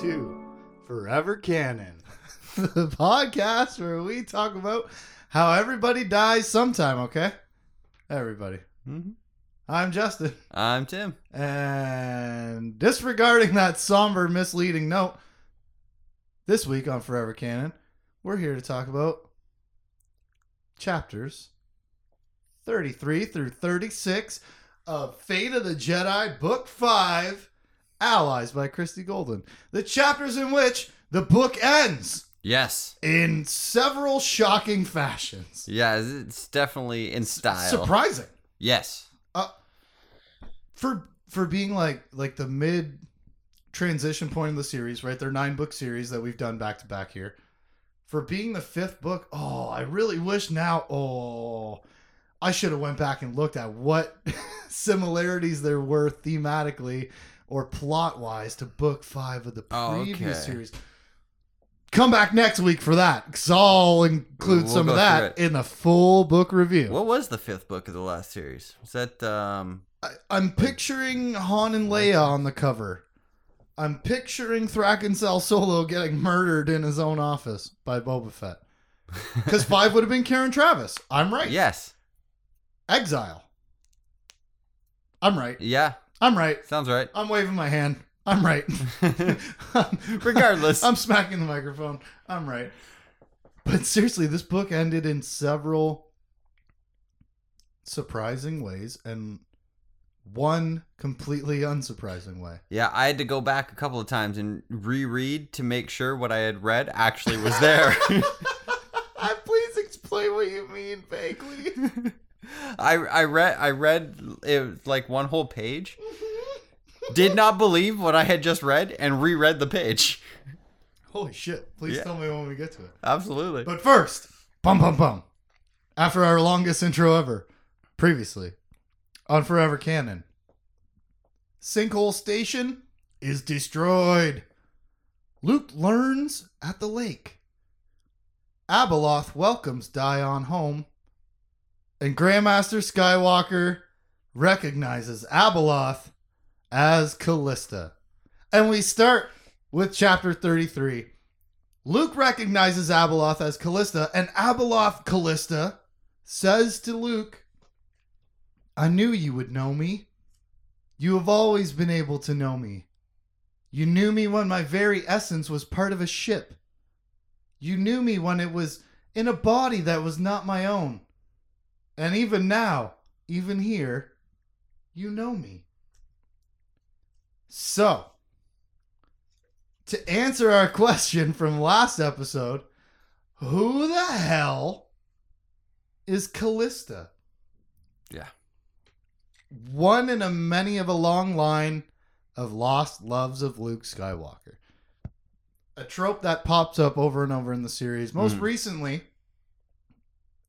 to Forever Canon, the podcast where we talk about how everybody dies sometime, okay? Everybody. Mhm. I'm Justin, I'm Tim. and disregarding that somber, misleading note, this week on Forever Canon, we're here to talk about chapters 33 through 36 of Fate of the Jedi, Book 5, Allies by Christie Golden. The chapters in which the book ends Yes. in several shocking fashions. Yeah, it's- definitely in style. Surprising. Yes. Uh, for for being like like the mid transition point of the series, right? They're nine book series that we've done back to back here. For being the fifth book, oh, I really wish now. Oh, I should have went back and looked at what similarities there were thematically or plot wise to book five of the Oh, previous okay. series. Come back next week for that, because I'll include We'll some go of through that it. in the full book review. What was the fifth book of the last series? Was that um I, I'm picturing Han and Leia on the cover. I'm picturing Thrackan Sal-Solo getting murdered in his own office by Boba Fett. Because five would have been Karen Traviss. I'm right. Yes. Exile. I'm right. Yeah. I'm right. Sounds right. I'm waving my hand. I'm right. Regardless. I'm smacking the microphone. I'm right. But seriously, this book ended in several surprising ways and one completely unsurprising way. yeah, I had to go back a couple of times and reread to make sure what I had read actually was there. Please explain what you mean vaguely. I I read I read it like one whole page. Did not believe what I had just read and reread the page. Holy shit. Please Yeah. tell me when we get to it. Absolutely. But first, bum bum bum. After our longest intro ever, previously on Forever Canon, Sinkhole Station is destroyed. Luke learns at the lake. Abeloth welcomes Dyon home, and Grandmaster Skywalker recognizes Abeloth as Callista. And we start with chapter 33. Luke recognizes Abeloth as Callista, and Abeloth Callista says to Luke, I knew you would know me. You have always been able to know me. You knew me when my very essence was part of a ship. You knew me when it was in a body that was not my own. And even now, even here, you know me. So, to answer our question from last episode, who the hell is Callista? Yeah. One in a many of a long line of lost loves of Luke Skywalker. A trope that pops up over and over in the series, most Mhm. recently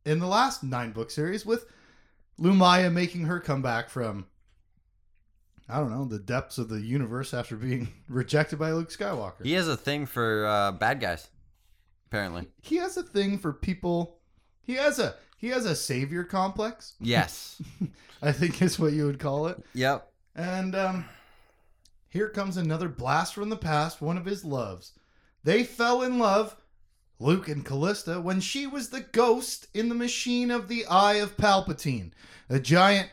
in the last nine book series with Lumiya making her comeback from I don't know, the depths of the universe after being rejected by Luke Skywalker. He has a thing for uh, bad guys, apparently. he has a thing for people. He has a he has a savior complex. Yes. I think is what you would call it. yep. And um, here comes another blast from the past. One of his loves. They fell in love, Luke and Callista, when she was the ghost in the machine of the Eye of Palpatine, a giant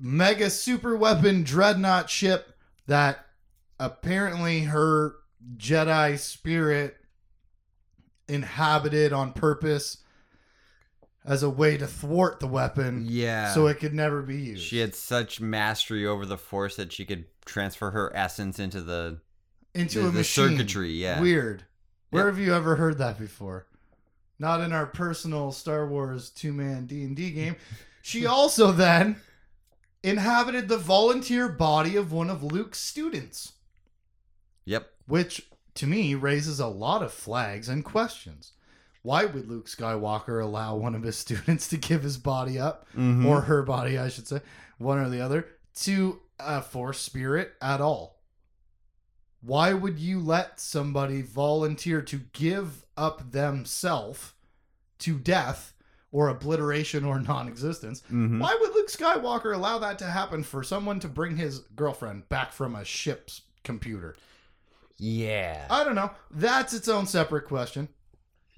mega super weapon dreadnought ship that apparently her Jedi spirit inhabited on purpose as a way to thwart the weapon Yeah. so it could never be used. she had such mastery over the force that she could transfer her essence into the into the, a the machine. circuitry. Yeah. Weird. Where have you ever heard that before? Not in our personal Star Wars two-man D&D game. She also then inhabited the volunteer body of one of Luke's students, Yep. which to me raises a lot of flags and questions. Why would Luke Skywalker allow one of his students to give his body up Mhm. or her body, I should say, one or the other, to a force spirit at all. Why would you let somebody volunteer to give up themselves to death or obliteration or non existence? Mhm. Why would Luke Skywalker allow that to happen for someone to bring his girlfriend back from a ship's computer? Yeah. I don't know. That's its own separate question.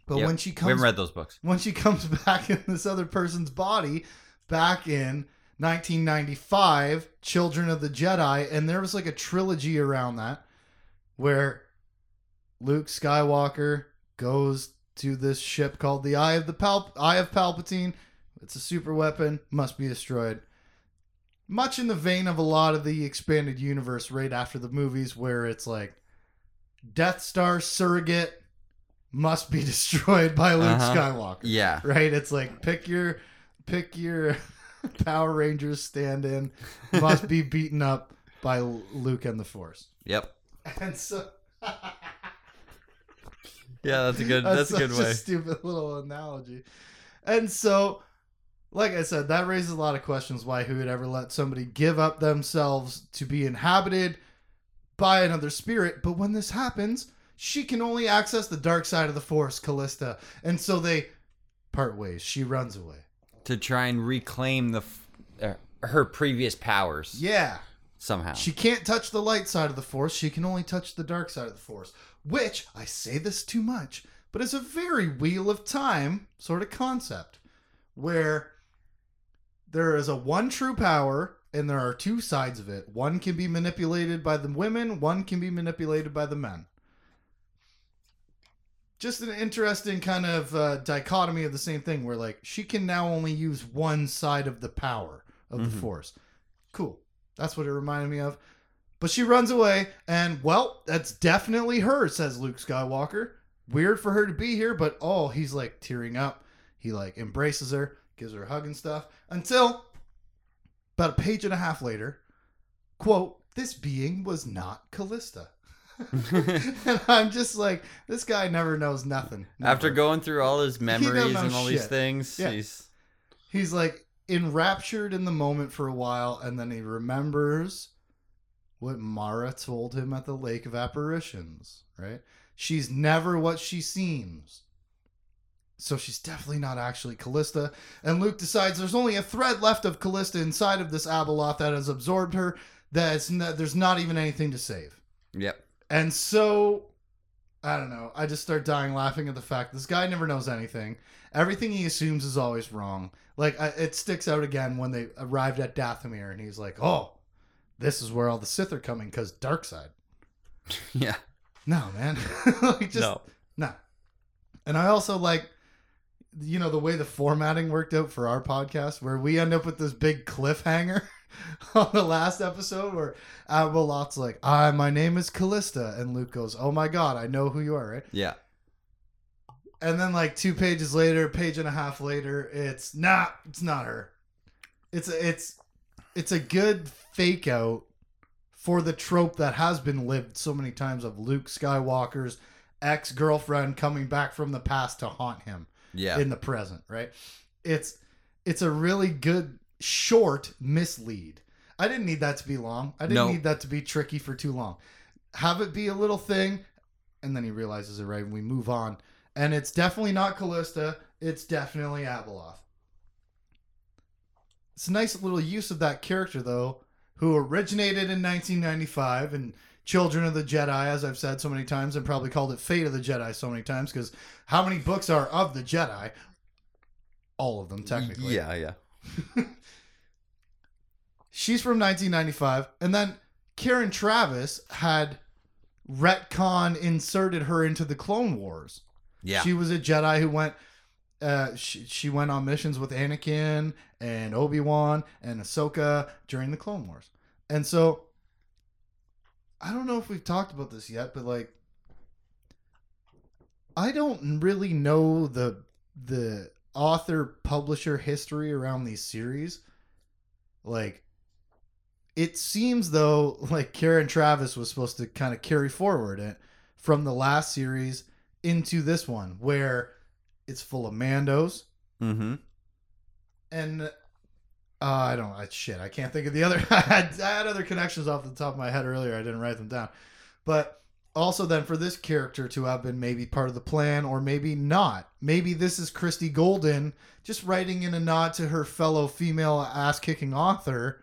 But Yep. when she comes, we haven't read those books. when she comes back in this other person's body back in 1995 children of the jedi and there was like a trilogy around that where luke skywalker goes to this ship called the eye of the Pal- eye of palpatine it's a super weapon must be destroyed much in the vein of a lot of the expanded universe right after the movies where it's like death star surrogate must be destroyed by luke Uh-huh. skywalker Yeah. right? It's like pick your pick your Power Rangers stand in must be beaten up by Luke and the Force. Yep. And so Yeah, that's a good. that's, That's, a good such way. stupid little analogy. And so like I said, that raises a lot of questions why who would ever let somebody give up themselves to be inhabited by another spirit, but when this happens, she can only access the dark side of the force, Callista. And so they part ways. She runs away. to try and reclaim the f- uh, her previous powers Yeah. Somehow. She can't touch the light side of the force. She can only touch the dark side of the force. Which, I say this too much, but it's a very Wheel of Time sort of concept where there is a one true power and there are two sides of it. One can be manipulated by the women, one can be manipulated by the men. Just an interesting kind of uh, dichotomy of the same thing where, like, she can now only use one side of the power of the Mhm. force. Cool. That's what it reminded me of. But she runs away, and well, that's definitely her, says Luke Skywalker. Weird for her to be here, but oh, he's like tearing up. He like embraces her, gives her a hug and stuff. Until about a page and a half later, quote, this being was not Callista. and I'm just like, this guy never knows nothing. After going through all his memories and all these things, Yeah. he's he's like enraptured in the moment for a while and then he remembers what Mara told him at the Lake of Apparitions, right? She's never what she seems. So she's definitely not actually Callista. And Luke decides there's only a thread left of Callista inside of this Abeloth that has absorbed her, that there's not even anything to save. yep. And so, I don't know. I just start dying laughing at the fact this guy never knows anything. Everything he assumes is always wrong. Like, I, it sticks out again when they arrived at Dathomir and he's like, oh, this is where all the Sith are coming because dark side. Yeah. No, man. like, just, no. no. And I also like, you know, the way the formatting worked out for our podcast, where we end up with this big cliffhanger on the last episode where Abeloth's like, "Ah, my name is Callista," and Luke goes, "Oh my god, I know who you are," right? Yeah. And then like two pages later, page and a half later, it's nah, it's not her. It's a, it's it's a good fake out for the trope that has been lived so many times of Luke Skywalker's ex girlfriend coming back from the past to haunt him Yeah. in the present, right? It's it's a really good short mislead. I didn't need that to be long. I didn't No. need that to be tricky for too long. Have it be a little thing, and then he realizes it right, and we move on. And it's definitely not Callista. It's definitely Abeloth. It's a nice little use of that character, though, who originated in 1995 and Children of the Jedi, as I've said so many times, and probably called it Fate of the Jedi so many times, because how many books are of the Jedi? All of them, technically. Yeah, yeah. She's from 1995, and then Karen Traviss had retcon inserted her into the Clone Wars. Yeah. She was a Jedi who went. Uh, she, she went on missions with Anakin and Obi Wan and Ahsoka during the Clone Wars, and so I don't know if we've talked about this yet, but like I don't really know the the author publisher history around these series. Like it seems though like Karen Traviss was supposed to kind of carry forward it from the last series into this one where it's full of Mandos. Mm-hmm. and uh, I don't I shit I can't think of the other I had I had other connections off the top of my head earlier I didn't write them down. But also then for this character to have been maybe part of the plan or maybe not. Maybe this is Christie Golden just writing in a nod to her fellow female ass kicking author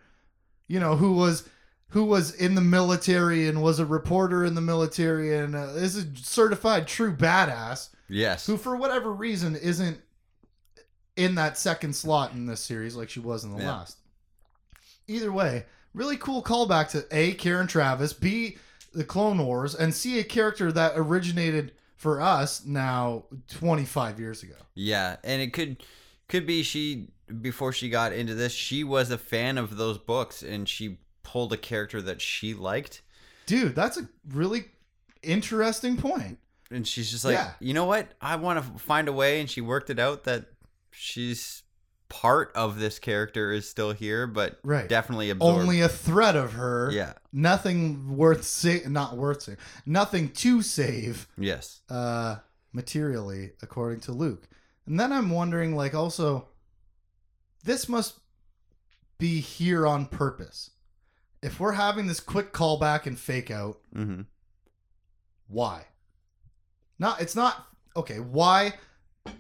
you know who was who was in the military and was a reporter in the military and uh, is a certified true badass Yes. who for whatever reason isn't in that second slot in this series like she was in the Yeah. last. Either way, really cool callback to A. Karen Traviss, B. The Clone Wars, and C. A character that originated for us now 25 years ago. Yeah, and it could could be she before she got into this, she was a fan of those books and she pulled a character that she liked Dude, that's a really interesting point. and she's just like, Yeah. "You know what? I want to find a way." And she worked it out that she's part of this character is still here, but Right. definitely absorbed. Only a threat of her. yeah. Nothing worth sa- not worth saving. Nothing to save. Yes. uh materially according to Luke. And then I'm wondering like also this must be here on purpose. If we're having this quick callback and fake out, hmm why? Not it's not okay, why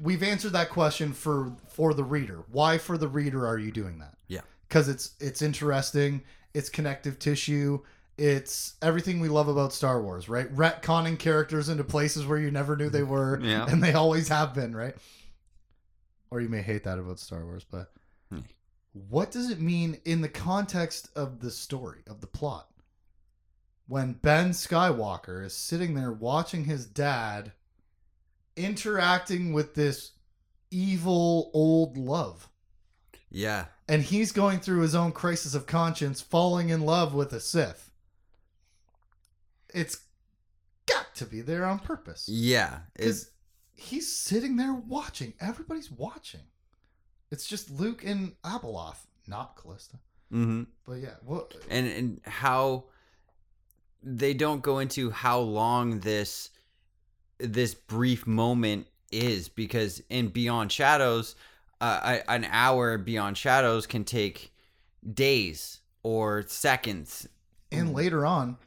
we've answered that question for for the reader. Why for the reader are you doing that? Yeah. Cuz it's it's interesting, it's connective tissue, it's everything we love about Star Wars, right? Retconning characters into places where you never knew they were Yeah. and they always have been, right? Or you may hate that about Star Wars, but Hmm. what does it mean in the context of the story, of the plot? When Ben Skywalker is sitting there watching his dad interacting with this evil old love. Yeah. And he's going through his own crisis of conscience, falling in love with a Sith. It's got to be there on purpose. Yeah. Because he's sitting there watching. Everybody's watching. It's just Luke and Abeloth, not Callista. hmm But yeah, what? and and how they don't go into how long this this brief moment is because in Beyond Shadows, uh, I- an hour Beyond Shadows can take days or seconds. And later on,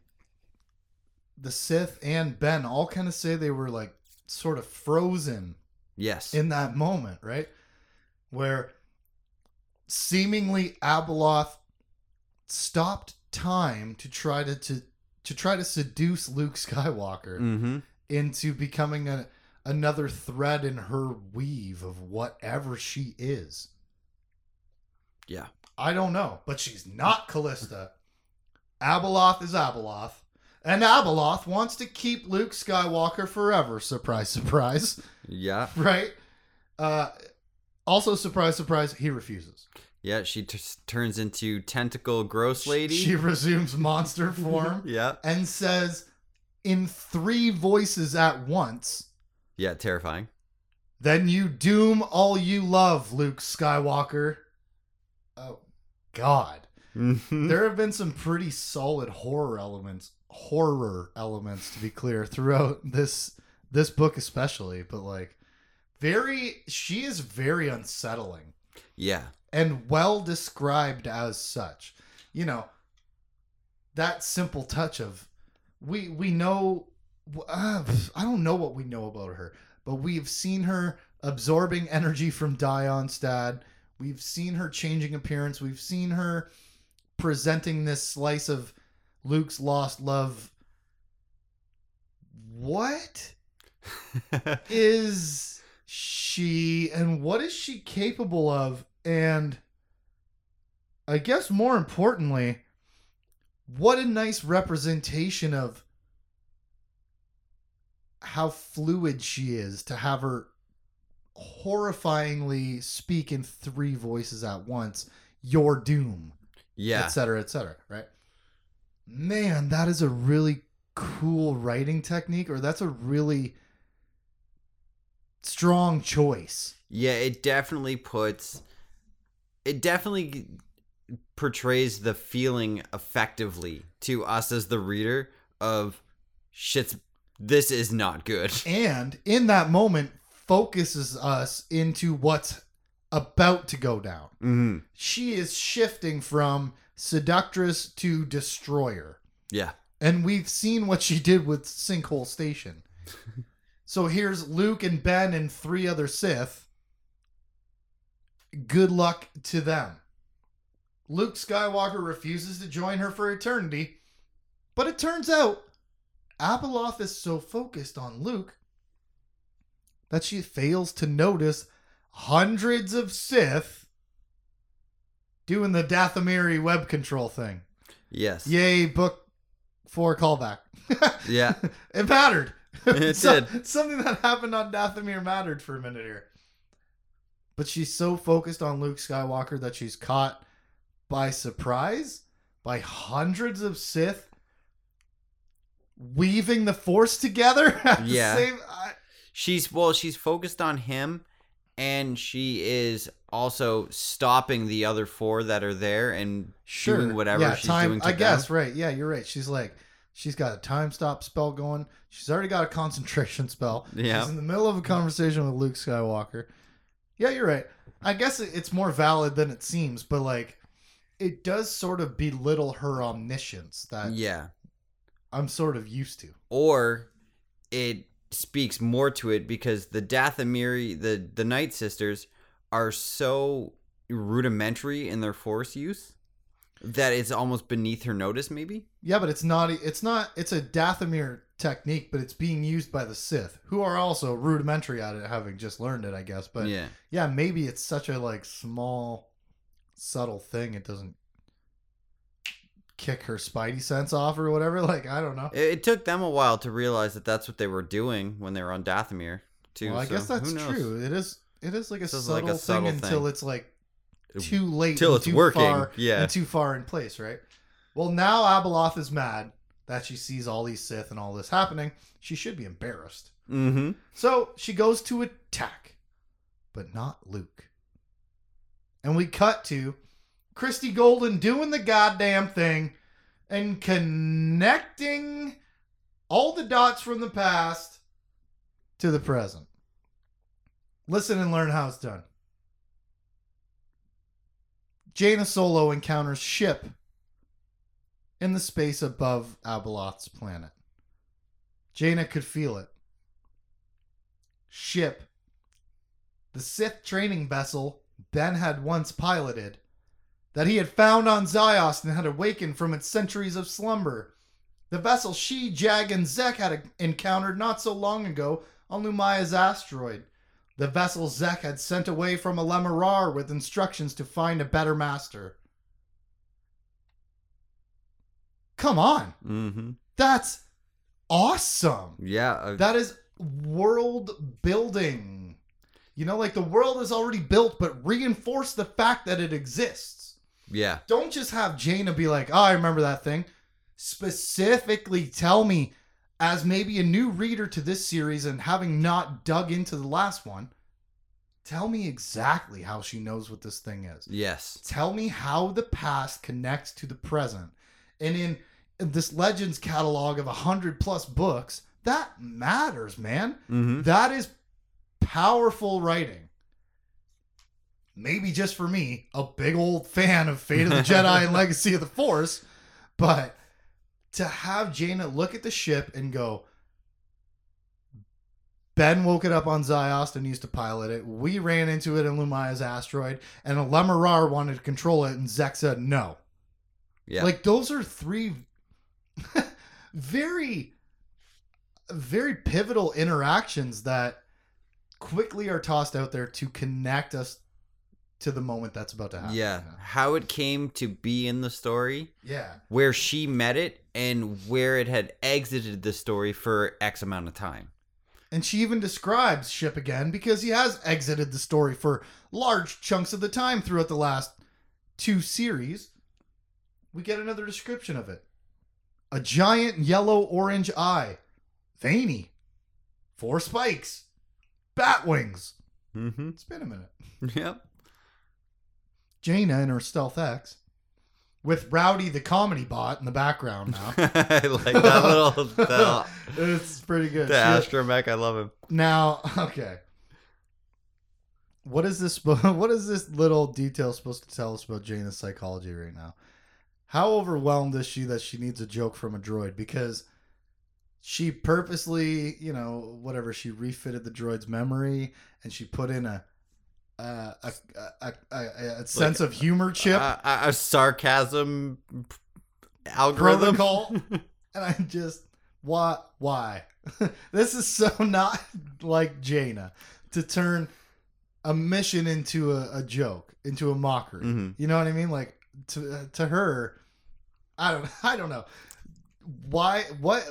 the Sith and Ben all kind of say they were like sort of frozen Yes. in that moment, right? Where seemingly Abeloth stopped time to try to to, to try to seduce Luke Skywalker mm-hmm. into becoming a another thread in her weave of whatever she is. Yeah. I don't know, but she's not Callista. Abeloth is Abeloth. And Abeloth wants to keep Luke Skywalker forever. Surprise, surprise. Yeah. Right? Uh, also, surprise, surprise, he refuses. Yeah. She t- turns into tentacle gross lady. She resumes monster form yeah. and says in three voices at once, Yeah. Terrifying. Then you doom all you love, Luke Skywalker. Oh, God. Mhm. there have been some pretty solid horror elements horror elements to be clear throughout this this book especially but like very she is very unsettling yeah. and well described as such you know that simple touch of we we know uh, i don't know what we know about her but we've seen her absorbing energy from Dyon Stadd. We've seen her changing appearance. We've seen her presenting this slice of Luke's lost love. What is she and what is she capable of? And I guess more importantly, what a nice representation of how fluid she is to have her horrifyingly speak in three voices at once your doom yeah. et cetera et cetera right man that is a really cool writing technique or that's a really strong choice Yeah, it definitely puts it definitely portrays the feeling effectively to us as the reader of shit's this is not good. and in that moment focuses us into what's about to go down hmm she is shifting from seductress to destroyer Yeah. And we've seen what she did with Sinkhole Station. so here's Luke and Ben and three other Sith. Good luck to them. Luke Skywalker refuses to join her for eternity, but it turns out Abeloth is so focused on Luke that she fails to notice hundreds of Sith doing the Dathomiri web control thing. Yes. Yay, book four callback. Yeah. it mattered. It So- did. Something that happened on Dathomir mattered for a minute here. But she's so focused on Luke Skywalker that she's caught by surprise by hundreds of Sith weaving the Force together. Yeah. The same, I, She's well, she's focused on him and she is also stopping the other four that are there and sure. doing whatever yeah, she's time, doing to I guess, right. Yeah, you're right. She's like, she's got a time stop spell going. She's already got a concentration spell. Yeah. She's in the middle of a conversation with Luke Skywalker. Yeah, you're right. I guess it's more valid than it seems, but like, it does sort of belittle her omniscience that Yeah. I'm sort of used to. Or it speaks more to it because the Dathomiri, the the Night Sisters, are so rudimentary in their force use that it's almost beneath her notice. Maybe. Yeah, but it's not. It's not. It's a Dathomir technique, but it's being used by the Sith, who are also rudimentary at it, having just learned it, I guess. But yeah. yeah, maybe it's such a like small, subtle thing. It doesn't kick her spidey sense off or whatever. Like I don't know. It, it took them a while to realize that that's what they were doing when they were on Dathomir. Too. well, I so guess that's true. It is. It is like a subtle like a subtle thing until thing. it's like too late, until it's too working, far, yeah. and too far in place, right? Well, now Abeloth is mad that she sees all these Sith and all this happening. She should be embarrassed. Mm-hmm. So she goes to attack, but not Luke. And we cut to Christie Golden doing the goddamn thing and connecting all the dots from the past to the present. Listen and learn how it's done. Jaina Solo encounters ship in the space above Abeloth's planet. Jaina could feel it. Ship. The Sith training vessel Ben had once piloted, that he had found on Ziost and had awakened from its centuries of slumber. The vessel she, Jag, and Zekk had encountered not so long ago on Lumiya's asteroid. The vessel Zekk had sent away from Alema Rar with instructions to find a better master. Come on. Mm-hmm. That's awesome. Yeah. uh, That is world building. You know, like the world is already built, but reinforce the fact that it exists. yeah. Don't just have Jaina be like, oh, I remember that thing. Specifically tell me, as maybe a new reader to this series and having not dug into the last one, tell me exactly how she knows what this thing is. Yes. Tell me how the past connects to the present. And in this Legends catalog of a hundred plus books, that matters, man. Mm-hmm. That is powerful writing. Maybe just for me, a big old fan of Fate of the Jedi and Legacy of the Force, but to have Jaina look at the ship and go, Ben woke it up on Ziost and used to pilot it. We ran into it in Lumiya's asteroid, and Alema Rar wanted to control it, and Zekk said no. Yeah. Like those are three very very pivotal interactions that quickly are tossed out there to connect us to the moment that's about to happen. yeah. How it came to be in the story, Yeah. where she met it, and where it had exited the story for X amount of time. And she even describes Ship again because he has exited the story for large chunks of the time throughout the last two series. We get another description of it. A giant yellow orange eye. Veiny. Four spikes. Bat wings. Mm-hmm. It's been a minute. Yep. Jaina and her Stealth X. With Rowdy the comedy bot in the background now. I like that little the, it's pretty good. the She- astromech. I love him. Now, okay. What is this? What is this little detail supposed to tell us about Jaina's psychology right now? How overwhelmed is she that she needs a joke from a droid? Because she purposely, you know, whatever, she refitted the droid's memory and she put in a uh, a, a, a, a sense of humor chip a, a- sarcasm algorithm. protocol, and I just why why this is so not like Jaina to turn a mission into a, a joke, into a mockery. Mhm. You know what I mean? Like to to her, I don't I don't know why what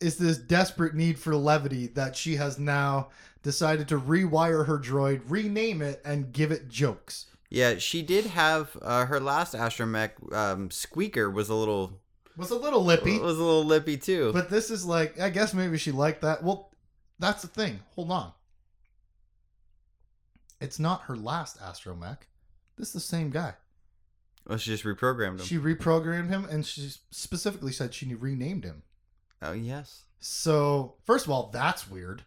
is this desperate need for levity that she has now decided to rewire her droid, rename it, and give it jokes. Yeah, she did have uh, her last astromech um, squeaker was a little Was a little lippy, was a little lippy too. but this is like I guess maybe she liked that. Well, that's the thing. Hold on. It's not her last astromech. This is the same guy. Well, she just reprogrammed him. She reprogrammed him, and she specifically said she renamed him. oh yes. So, first of all, that's weird.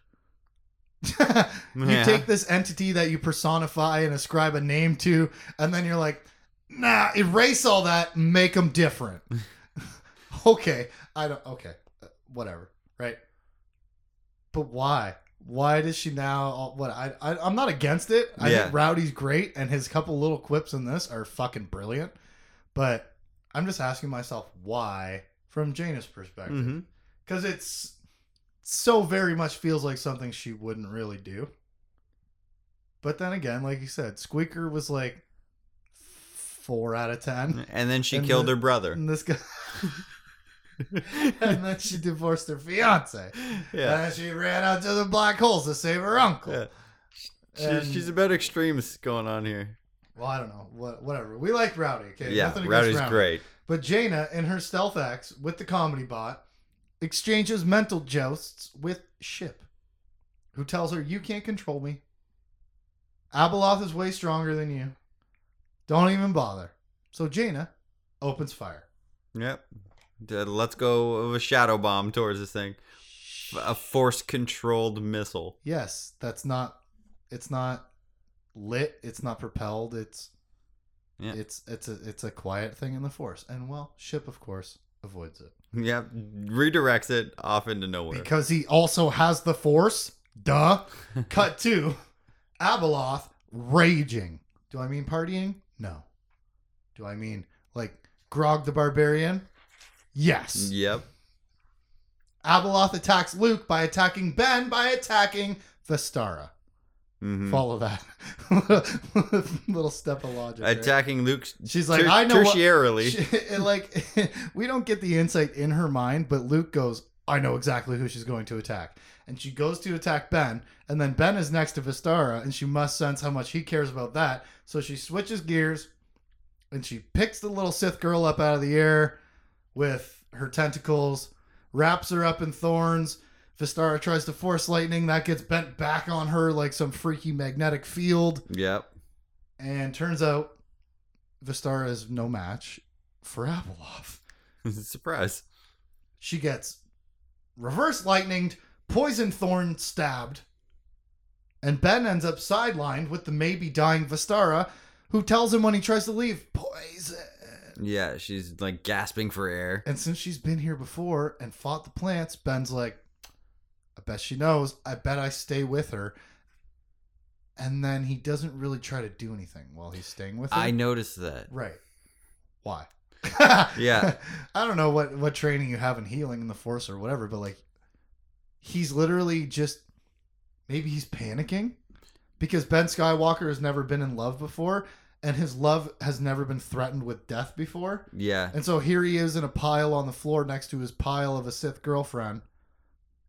you Yeah. take this entity that you personify and ascribe a name to, and then you're like, nah, erase all that, make them different. okay, I don't, okay, uh, whatever, right? But why? Why does she now? Uh, what I, I I'm not against it. I Yeah. think Rowdy's great, and his couple little quips in this are fucking brilliant. But I'm just asking myself why, from Jaina's perspective mm-hmm. because it's so very much feels like something she wouldn't really do. But then again, like you said, Squeaker was like four out of ten, And then she And killed the- her brother. and this guy, and then she divorced her fiance, yeah. and she ran out to the black holes to save her uncle. yeah. She, And- she's about extremes going on here. Well, I don't know, what, whatever. We like Rowdy. Okay, yeah, Nothing Rowdy's Rowdy. great. But Jaina, in her Stealth X with the comedy bot, exchanges mental jousts with Ship, who tells her, You can't control me. Abeloth is way stronger than you. Don't even bother. So Jaina opens fire. Yep. Let's go of a shadow bomb towards this thing. A force controlled missile. Yes, that's not. It's not lit. It's not propelled. It's. Yeah. It's it's a it's a quiet thing in the force, and well, Ship of course avoids it Yep. Redirects it off into nowhere. because he also has the force. Duh. Cut to Abeloth raging. Do I mean partying? No. Do I mean like Grog the Barbarian? Yes. Yep. Abeloth attacks Luke by attacking Ben by attacking Vestara. hmm Follow that little step of logic. right? Attacking Luke She's like, ter- I know what- tertiarily. She- like we don't get the insight in her mind, but Luke goes, I know exactly who she's going to attack. And she goes to attack Ben, and then Ben is next to Vestara, and she must sense how much he cares about that. So she switches gears and she picks the little Sith girl up out of the air with her tentacles, wraps her up in thorns. Vestara tries to force lightning, that gets bent back on her like some freaky magnetic field. yep. And turns out Vestara is no match for Abeloth. Surprise. She gets reverse lightninged, poison thorn stabbed, and Ben ends up sidelined with the maybe dying Vestara, who tells him when he tries to leave, poison. Yeah, she's like gasping for air. And since she's been here before and fought the plants, Ben's like, I bet she knows. I bet I stay with her. And then he doesn't really try to do anything while he's staying with her. I noticed that. Right. Why? Yeah. I don't know what what training you have in healing in the force or whatever, but like he's literally just maybe he's panicking because Ben Skywalker has never been in love before and his love has never been threatened with death before. Yeah. And so here he is in a pile on the floor next to his pile of a Sith girlfriend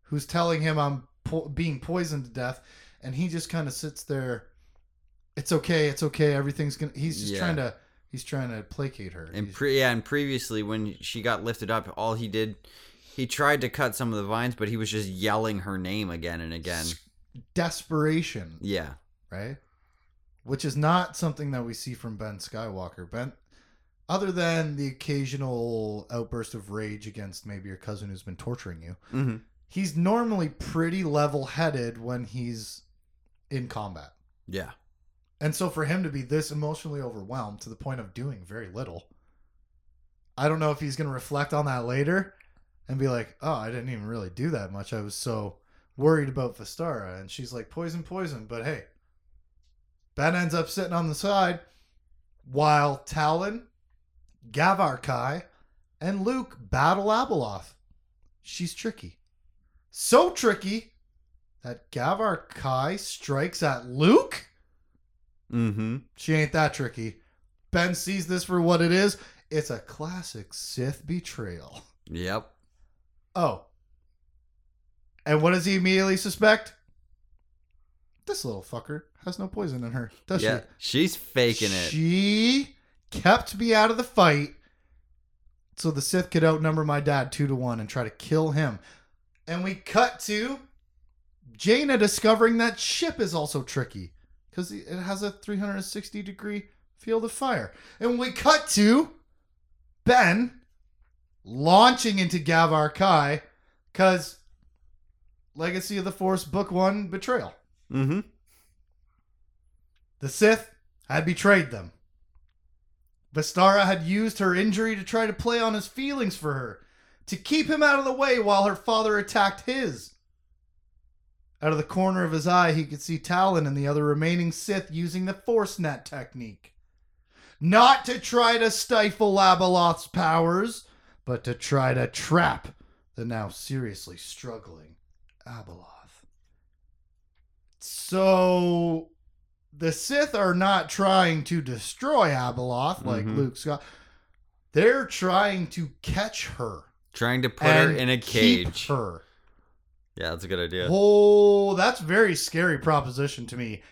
who's telling him I'm po- being poisoned to death and he just kind of sits there it's okay, it's okay, everything's going to he's just Yeah. trying to he's trying to placate her. And pre- yeah, and previously when she got lifted up, all he did, he tried to cut some of the vines, but he was just yelling her name again and again. desperation, Yeah. right? Which is not something that we see from Ben Skywalker. Ben, other than the occasional outburst of rage against maybe your cousin who's been torturing you, hmm he's normally pretty level headed when he's in combat. Yeah. And so for him to be this emotionally overwhelmed to the point of doing very little, I don't know if he's going to reflect on that later and be like, "Oh, I didn't even really do that much. I was so worried about Vestara." And she's like, "Poison, poison." But hey, Ben ends up sitting on the side while Taalon, Gavarkai, and Luke battle Abeloth. She's tricky. So tricky that Gavar Khai strikes at Luke? Mm-hmm. She ain't that tricky. Ben sees this for what it is. It's a classic Sith betrayal. Yep. Oh. And what does he immediately suspect? This little fucker has no poison in her, does yeah. she? She's faking it. She kept me out of the fight so the Sith could outnumber my dad two to one and try to kill him. And we cut to Jaina discovering that ship is also tricky because it has a 360 degree field of fire. And we cut to Ben launching into Gavar Khai because Legacy of the Force Book One Betrayal. mm-hmm. The Sith had betrayed them. Vestara had used her injury to try to play on his feelings for her, to keep him out of the way while her father attacked his. Out of the corner of his eye, he could see Taalon and the other remaining Sith using the Force Net technique. Not to try to stifle Abeloth's powers, but to try to trap the now seriously struggling Abeloth. So the Sith are not trying to destroy Abeloth like Mhm. Luke Scott. They're trying to catch her. Trying to put her in a keep cage. her. Yeah, that's a good idea. Oh, that's a very scary proposition to me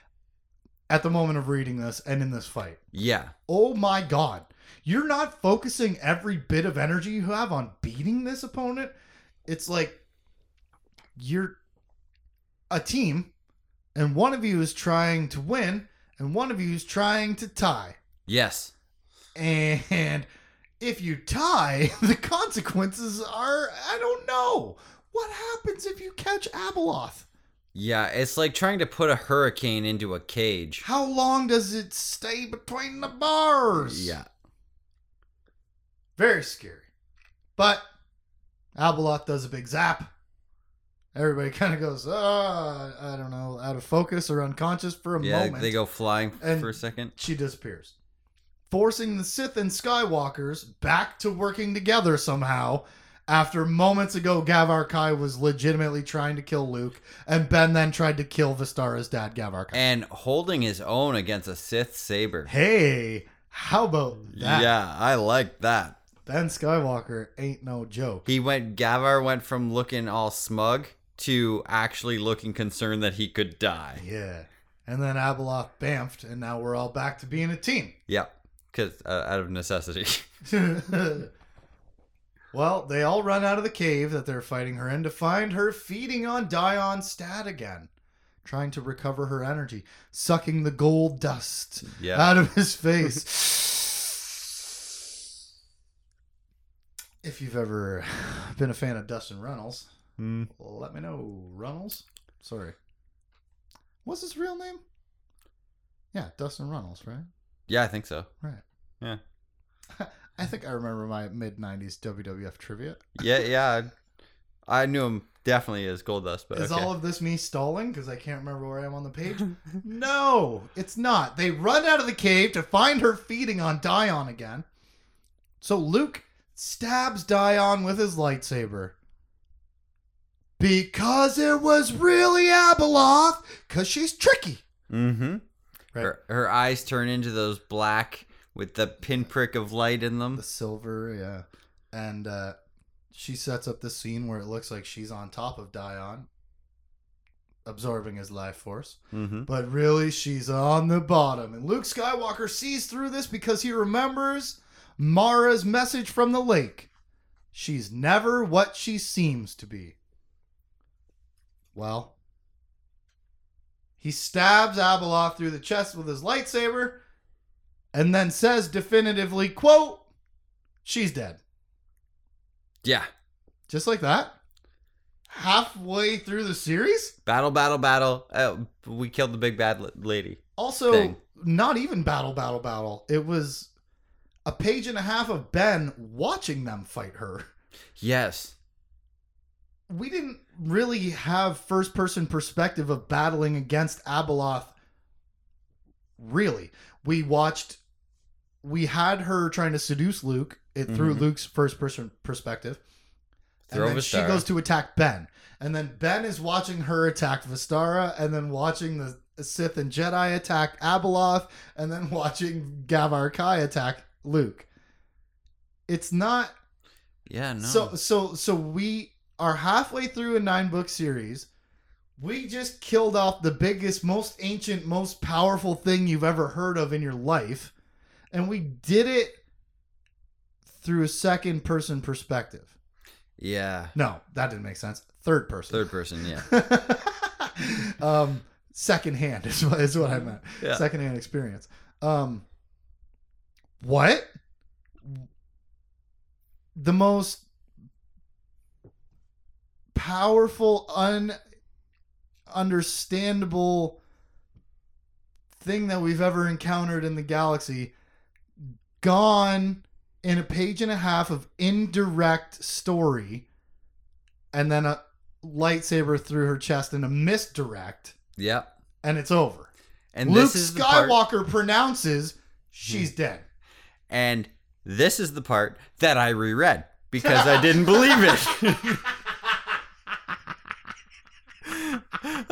at the moment of reading this and in this fight. Yeah. Oh my god. You're not focusing every bit of energy you have on beating this opponent. It's like you're a team and one of you is trying to win and one of you is trying to tie. Yes. And if you tie, the consequences are I don't know. What happens if you catch Abeloth? Yeah, it's like trying to put a hurricane into a cage. How long does it stay between the bars? Yeah. Very scary. But Abeloth does a big zap. Everybody kind of goes, uh, I don't know, out of focus or unconscious for a Yeah, moment. they go flying And- for a second. She disappears, forcing the Sith and Skywalkers back to working together somehow. After moments ago, Gavar Khai was legitimately trying to kill Luke, and Ben then tried to kill Vestara's dad, Gavar Khai. And holding his own against a Sith saber. hey, how about that? Yeah, I like that. Ben Skywalker ain't no joke. He went Gavar went from looking all smug to actually looking concerned that he could die. Yeah. And then Abeloth bamfed, and now we're all back to being a team. Yep. Cuz uh, out of necessity. well, they all run out of the cave that they're fighting her in to find her feeding on Dyon Stadd again, trying to recover her energy, sucking the gold dust yeah. out of his face. if you've ever been a fan of Dustin Runnels, Mm. let me know. Runnels? Sorry. What's his real name? Yeah, Dustin Runnels, right? Yeah, I think so. Right. Yeah. I think I remember my mid 90s WWF trivia. Yeah, yeah. I knew him definitely as Goldust, but Is okay. all of this me stalling because I can't remember where I am on the page? no, it's not. They run out of the cave to find her feeding on Dyon again. So Luke stabs Dyon with his lightsaber. Because it was really Abeloth, because she's tricky. Mm-hmm. Right. Her, her eyes turn into those black with the pinprick of light in them. The silver, yeah. And uh, she sets up this scene where it looks like she's on top of Dyon, absorbing his life force. Mm-hmm. But really, she's on the bottom. And Luke Skywalker sees through this because he remembers Mara's message from the lake. She's never what she seems to be. Well, he stabs Abeloth through the chest with his lightsaber and then says definitively, quote, she's dead. Yeah. Just like that. Halfway through the series? Battle, battle, battle. Uh, we killed the big bad lady. Also, thing. not even battle, battle, battle. It was a page and a half of Ben watching them fight her. Yes. We didn't really have first person perspective of battling against Abeloth really. We watched. We had her trying to seduce Luke it, through Mhm. Luke's first person perspective, Throw and then she goes to attack Ben, and then Ben is watching her attack Vestara, and then watching the Sith and Jedi attack Abeloth, and then watching Gavar Khai attack Luke. It's not Yeah, no. so so so we are halfway through a nine book series. We just killed off the biggest, most ancient, most powerful thing you've ever heard of in your life. And we did it through a second person perspective. yeah. No, that didn't make sense. Third person. Third person, yeah. um second hand is what is what I meant. Yeah. Second hand experience. Um what? The most powerful, un understandable thing that we've ever encountered in the galaxy gone in a page and a half of indirect story and then a lightsaber through her chest in a misdirect Yeah. and it's over. And Luke this is the part, Skywalker pronounces she's hmm. dead. and this is the part that I reread because I didn't believe it.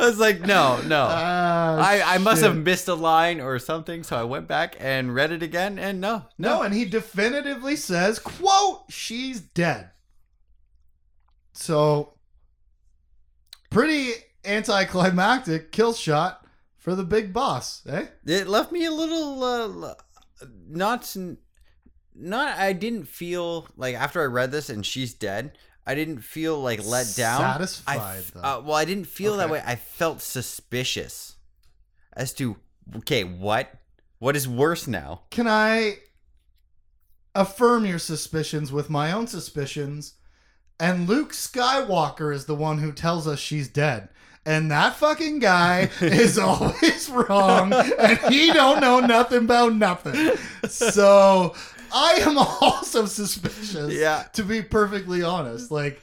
I was like, no, no. Ah, I, I must have missed a line or something, so I went back and read it again, and no, No, no. and he definitively says, quote, she's dead. So pretty anticlimactic kill shot for the big boss, eh? It left me a little uh, not not I didn't feel like after I read this and she's dead, I didn't feel like let down. Satisfied, though. uh, well, I didn't feel that way. I felt suspicious as to okay, what what is worse now? Can I affirm your suspicions with my own suspicions? And Luke Skywalker is the one who tells us she's dead. And that fucking guy is always wrong, and he don't know nothing about nothing. So I am also suspicious. Yeah. To be perfectly honest, like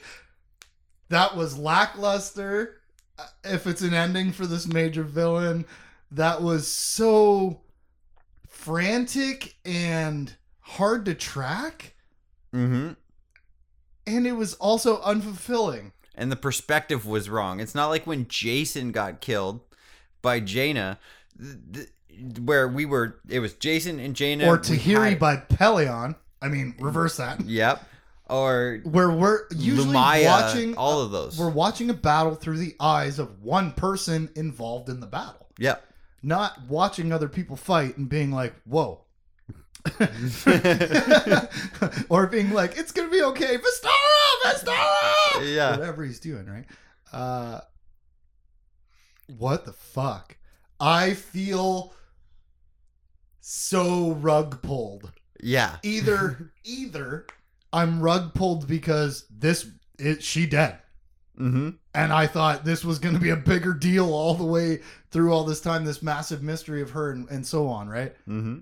that was lackluster. Uh, If it's an ending for this major villain, that was so frantic and hard to track, Mm-hmm. and it was also unfulfilling. And the perspective was wrong. It's not like when Jacen got killed by Jaina, th- th- where we were. It was Jacen and Jaina or Tahiri by Pellaeon. I mean, reverse that. Yep. Or Where we're usually Lumiya, watching all of those. We're watching a battle through the eyes of one person involved in the battle, Yep. not watching other people fight and being like, "Whoa." or being like, it's gonna be okay, Vestara, Vestara, Yeah. whatever he's doing, right? Uh, what the fuck? I feel so rug pulled. Yeah. Either, either I'm rug pulled because this is she dead, Mm-hmm. and I thought this was going to be a bigger deal all the way through all this time, this massive mystery of her and, and so on, right? Mm-hmm.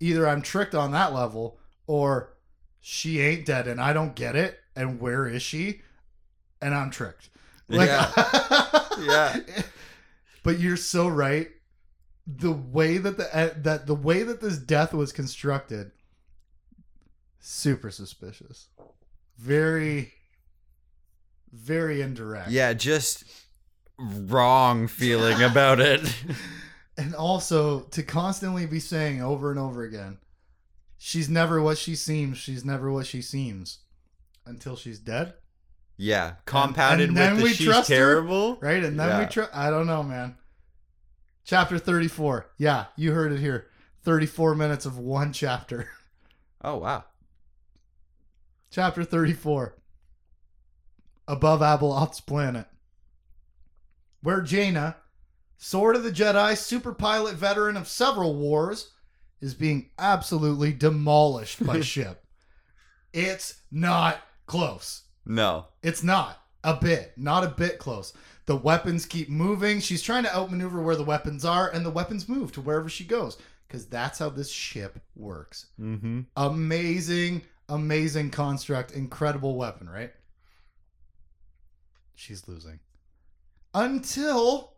Either I'm tricked on that level, or she ain't dead and I don't get it, and where is she? And I'm tricked. Like, Yeah. But you're so right. The way that the uh, that the way that this death was constructed, super suspicious. Very, very indirect. Yeah. Just wrong feeling about it. And also to constantly be saying over and over again, she's never what she seems. She's never what she seems, until she's dead. yeah. Compounded and then with the we she's trust her? terrible. Right? And then we trust. I don't know, man. Chapter 34. Yeah, you heard it here. 34 minutes of one chapter. Oh wow. Chapter 34. Above Abeloth's planet. Where Jaina, Sword of the Jedi, super pilot veteran of several wars, is being absolutely demolished by ship. It's not close. No. It's not a bit, not a bit close. The weapons keep moving. She's trying to outmaneuver where the weapons are, and the weapons move to wherever she goes because that's how this ship works. Mm-hmm. Amazing, amazing construct, incredible weapon, right? She's losing until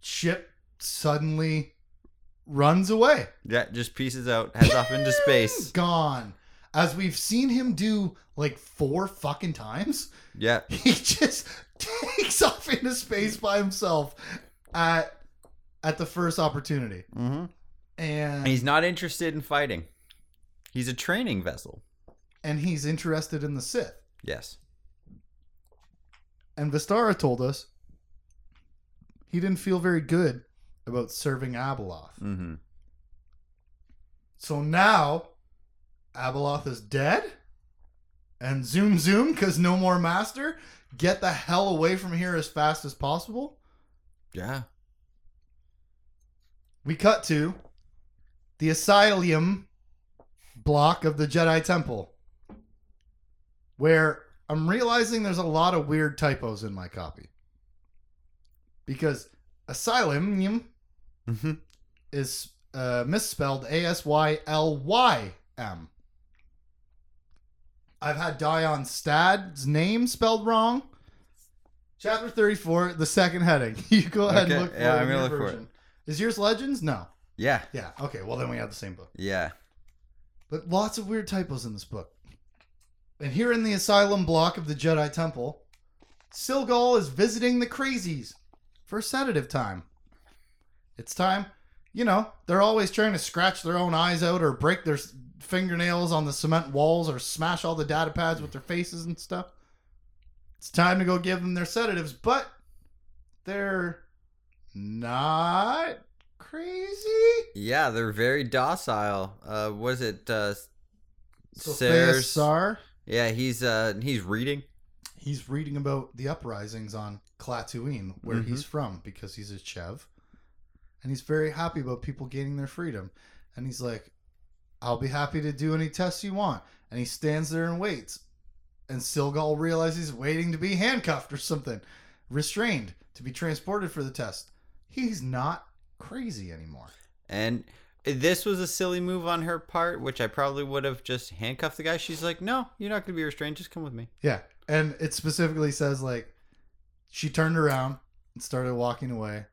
ship suddenly runs away. Yeah, just pieces out, heads off into space. Gone. As we've seen him do like four fucking times, Yeah. he just takes off into space by himself at at the first opportunity. Mm-hmm. And He's not interested in fighting. He's a training vessel. and he's interested in the Sith. Yes. And Vestara told us he didn't feel very good about serving Abeloth. Mm-hmm. So now Abeloth is dead. And zoom zoom, because no more master. Get the hell away from here as fast as possible. Yeah. We cut to the asylum block of the Jedi Temple, where I'm realizing there's a lot of weird typos in my copy. Because asylum Mm-hmm. is uh, misspelled A S Y L Y M. I've had Dyon Stadd's name spelled wrong. Chapter 34, the second heading. You go ahead Okay, and look for yeah, it. I'm gonna your look for it. version. Is yours Legends? No. Yeah. Yeah. Okay. Well, then we have the same book. Yeah. But lots of weird typos in this book. And here in the asylum block of the Jedi Temple, Cilghal is visiting the crazies for sedative time. It's time, you know, they're always trying to scratch their own eyes out or break their fingernails on the cement walls or smash all the data pads with their faces and stuff. It's time to go give them their sedatives, but they're not crazy. Yeah, they're very docile. Uh, was it uh, Sothais Saar. Yeah, he's uh he's reading. he's reading about the uprisings on Klatooine, where Mhm. he's from, because he's a Chev. And he's very happy about people gaining their freedom. And he's like, I'll be happy to do any tests you want. And he stands there and waits. And Cilghal realizes he's waiting to be handcuffed or something, restrained to be transported for the test. He's not crazy anymore. And this was a silly move on her part, which I probably would have just handcuffed the guy. She's like, "No, you're not going to be restrained. Just come with me." Yeah. And it specifically says like she turned around and started walking away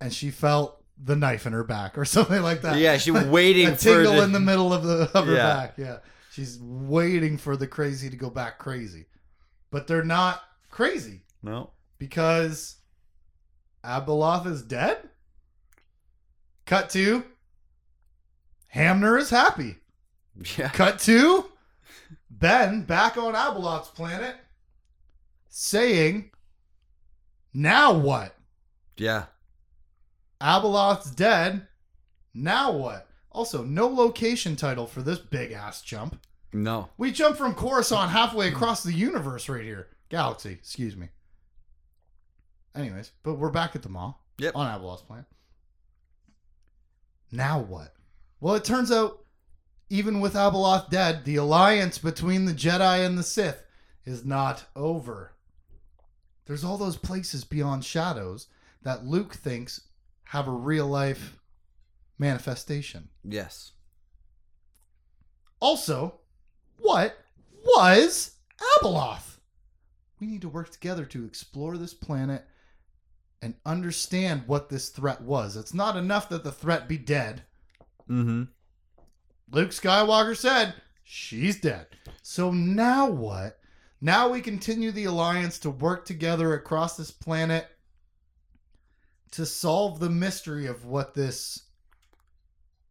and she felt the knife in her back or something like that. Yeah, she waiting a tingle the- in the middle of the of her Yeah. back. Yeah. She's waiting for the crazy to go back crazy. But they're not crazy No. because Abeloth is dead. Cut to Hamner is happy. Yeah. Cut to Ben back on Abeloth's planet saying, Now what? Yeah. Abeloth's dead. Now what? Also, no location title for this big ass jump. No. We jump from Coruscant halfway across the universe right here. Galaxy, excuse me. Anyways, but we're back at the mall. Yep. On Abeloth's planet. Now what? Well, it turns out, even with Abeloth dead, the alliance between the Jedi and the Sith is not over. There's all those places beyond shadows that Luke thinks have a real life manifestation. Yes. Also, what was Abeloth? We need to work together to explore this planet and understand what this threat was. It's not enough that the threat be dead. Mm-hmm. Luke Skywalker said she's dead. So now what? Now we continue the alliance to work together across this planet to solve the mystery of what this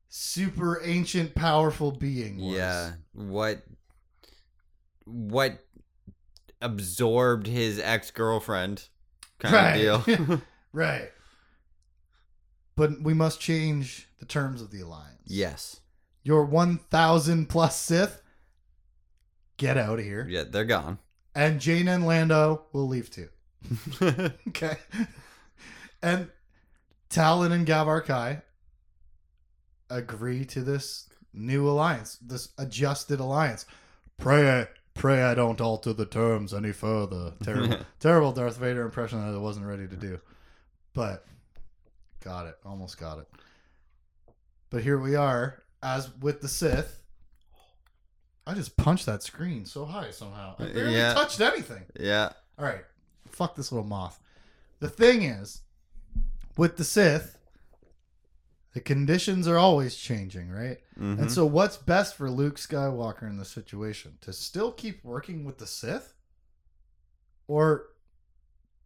super ancient powerful being was. Yeah. What? What absorbed his ex girlfriend? Kind Right. of deal. Right. But we must change the terms of the alliance. yes. Your 1,000 plus Sith, get out of here. Yeah, they're gone. And Jaina and Lando will leave too. Okay. And Taalon and Gavar Khai agree to this new alliance, this adjusted alliance. Pray I, pray I don't alter the terms any further. Terrible, terrible Darth Vader impression that I wasn't ready to do. But got it. Almost got it. But here we are, as with the Sith. I just punched that screen so high somehow. I barely Yeah. touched anything. yeah. All right. Fuck this little moth. The thing is, with the Sith, The conditions are always changing, right? Mhm. And so, what's best for Luke Skywalker in this situation? To still keep working with the Sith, or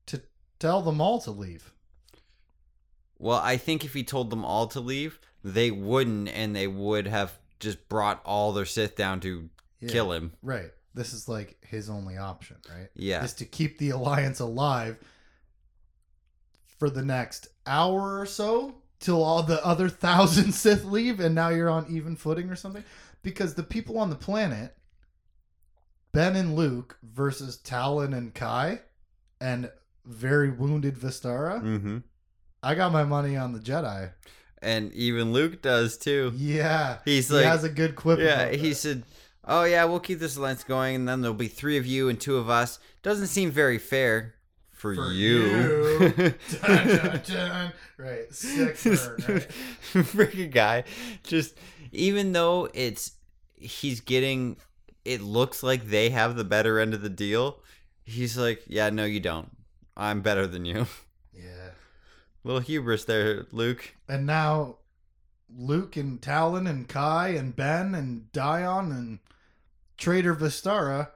to tell them all to leave? Well, I think if he told them all to leave, they wouldn't, and they would have just brought all their Sith down to Yeah. kill him. Right. This is like his only option, right? Yeah. Is to keep the alliance alive for the next hour or so till all the other thousand Sith leave and now you're on even footing or something. Because the people on the planet, Ben and Luke versus Taalon and Khai and very wounded Vestara, Mm-hmm. I got my money on the Jedi. And even Luke does too. Yeah. He's he like, has a good quip. yeah, he said, "Oh yeah, we'll keep this alliance going, and then there'll be three of you and two of us. Doesn't seem very fair for, For you." you. Dun, dun, dun. Right. Sick burn, right? Freaking guy, just even though it's he's getting, it looks like they have the better end of the deal. He's like, "Yeah, no, you don't. I'm better than you." Yeah. Little hubris there, Luke. And now Luke and Taalon and Khai and Ben and Dyon and Trader Vestara,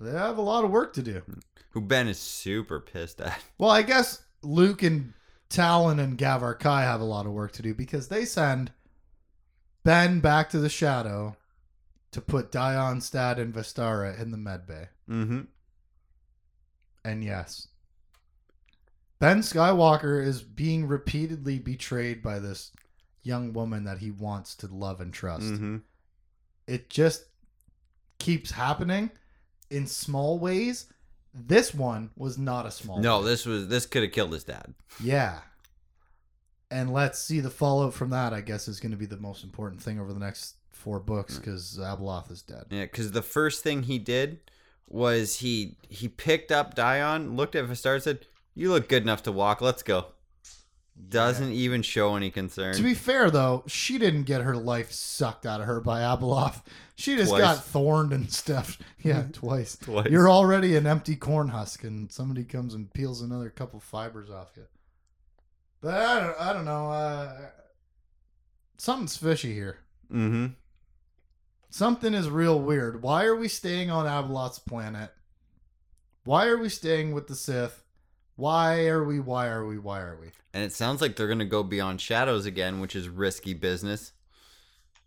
they have a lot of work to do. Who Ben is super pissed at. Well, I guess Luke and Taalon and Gavar Khai have a lot of work to do because they send Ben back to the shadow to put Dyon, Stadd, and Vestara in the med bay. Mm-hmm. And yes, Ben Skywalker is being repeatedly betrayed by this young woman that he wants to love and trust. Mm-hmm. It just keeps happening in small ways. This one was not a small. No, way. this was this could have killed his dad. yeah. And let's see the fallout from that. I guess is going to be the most important thing over the next four books mm. because Abeloth is dead. Yeah, because the first thing he did was he he picked up Dyon, looked at Vistar, and said, "You look good enough to walk. Let's go." Doesn't even show any concern. To be fair, though, she didn't get her life sucked out of her by Abeloth. She just Twice. got thorned and stuff. Yeah, twice. Twice. You're already an empty corn husk, and somebody comes and peels another couple fibers off you. But I don't, I don't know. Uh, something's fishy here. mm-hmm. Something is real weird. Why are we staying on Abeloth's planet? Why are we staying with the Sith? Why are we? Why are we? Why are we? And it sounds like they're gonna go beyond shadows again, which is risky business.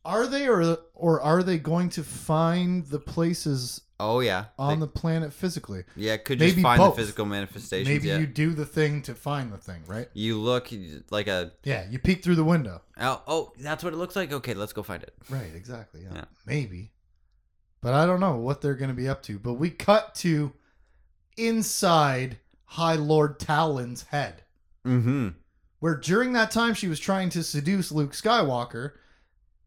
Are they or or are they going to find the places Oh yeah, on They- the planet physically? yeah. Could maybe just find both. the physical manifestations. Maybe yeah. you do the thing to find the thing, right? You look like a Yeah, you peek through the window. oh, oh that's what it looks like. Okay, let's go find it. Right, exactly. Yeah. Yeah. Maybe. But I don't know what they're going to be up to. But we cut to inside High Lord Taalon's head, Mm-hmm. where during that time she was trying to seduce Luke Skywalker.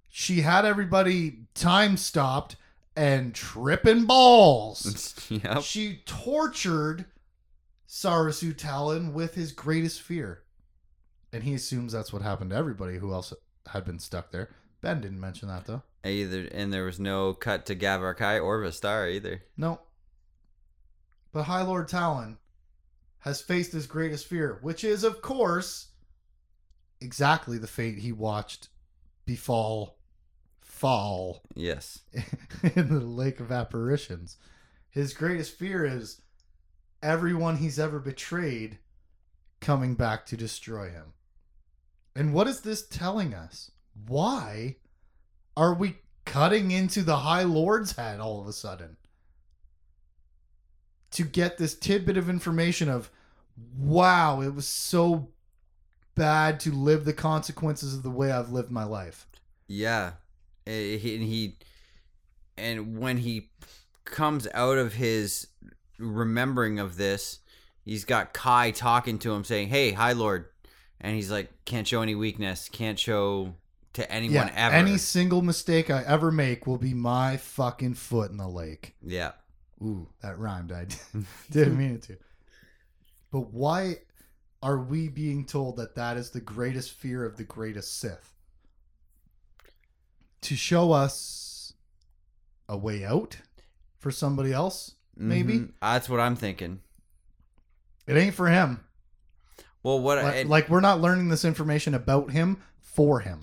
She had everybody time stopped and tripping balls. yep. She tortured Sarasu Taalon with his greatest fear. And he assumes that's what happened to everybody who else had been stuck there. Ben didn't mention that though. Either and there was no cut to Gavar Khai or Vistar either. No. But High Lord Taalon has faced his greatest fear, which is, of course, exactly the fate he watched befall fall Yes. in the Lake of Apparitions. His greatest fear is everyone he's ever betrayed coming back to destroy him. And what is this telling us? Why are we cutting into the High Lord's head all of a sudden? To get this tidbit of information of, wow, it was so bad to live the consequences of the way I've lived my life. Yeah, and he, and when he comes out of his remembering of this, he's got Khai talking to him, saying, "Hey, High Lord," and he's like, "Can't show any weakness. Can't show to anyone ever." Any single mistake I ever make will be my fucking foot in the lake. yeah, Ooh, that rhymed. I didn't mean it to. But why are we being told that that is the greatest fear of the greatest Sith? To show us a way out for somebody else? Maybe. Mhm. that's what I'm thinking. It ain't for him. Well, what Like, I, like we're not learning this information about him for him.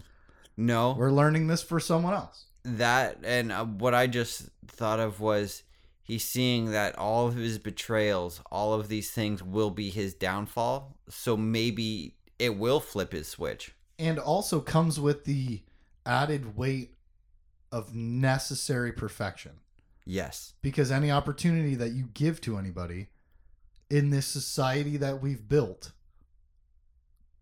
no We're learning this for someone else. that and uh, what I just thought of was he's seeing that all of his betrayals, all of these things will be his downfall. So maybe it will flip his switch. And also comes with the added weight of necessary perfection. Yes. Because any opportunity that you give to anybody in this society that we've built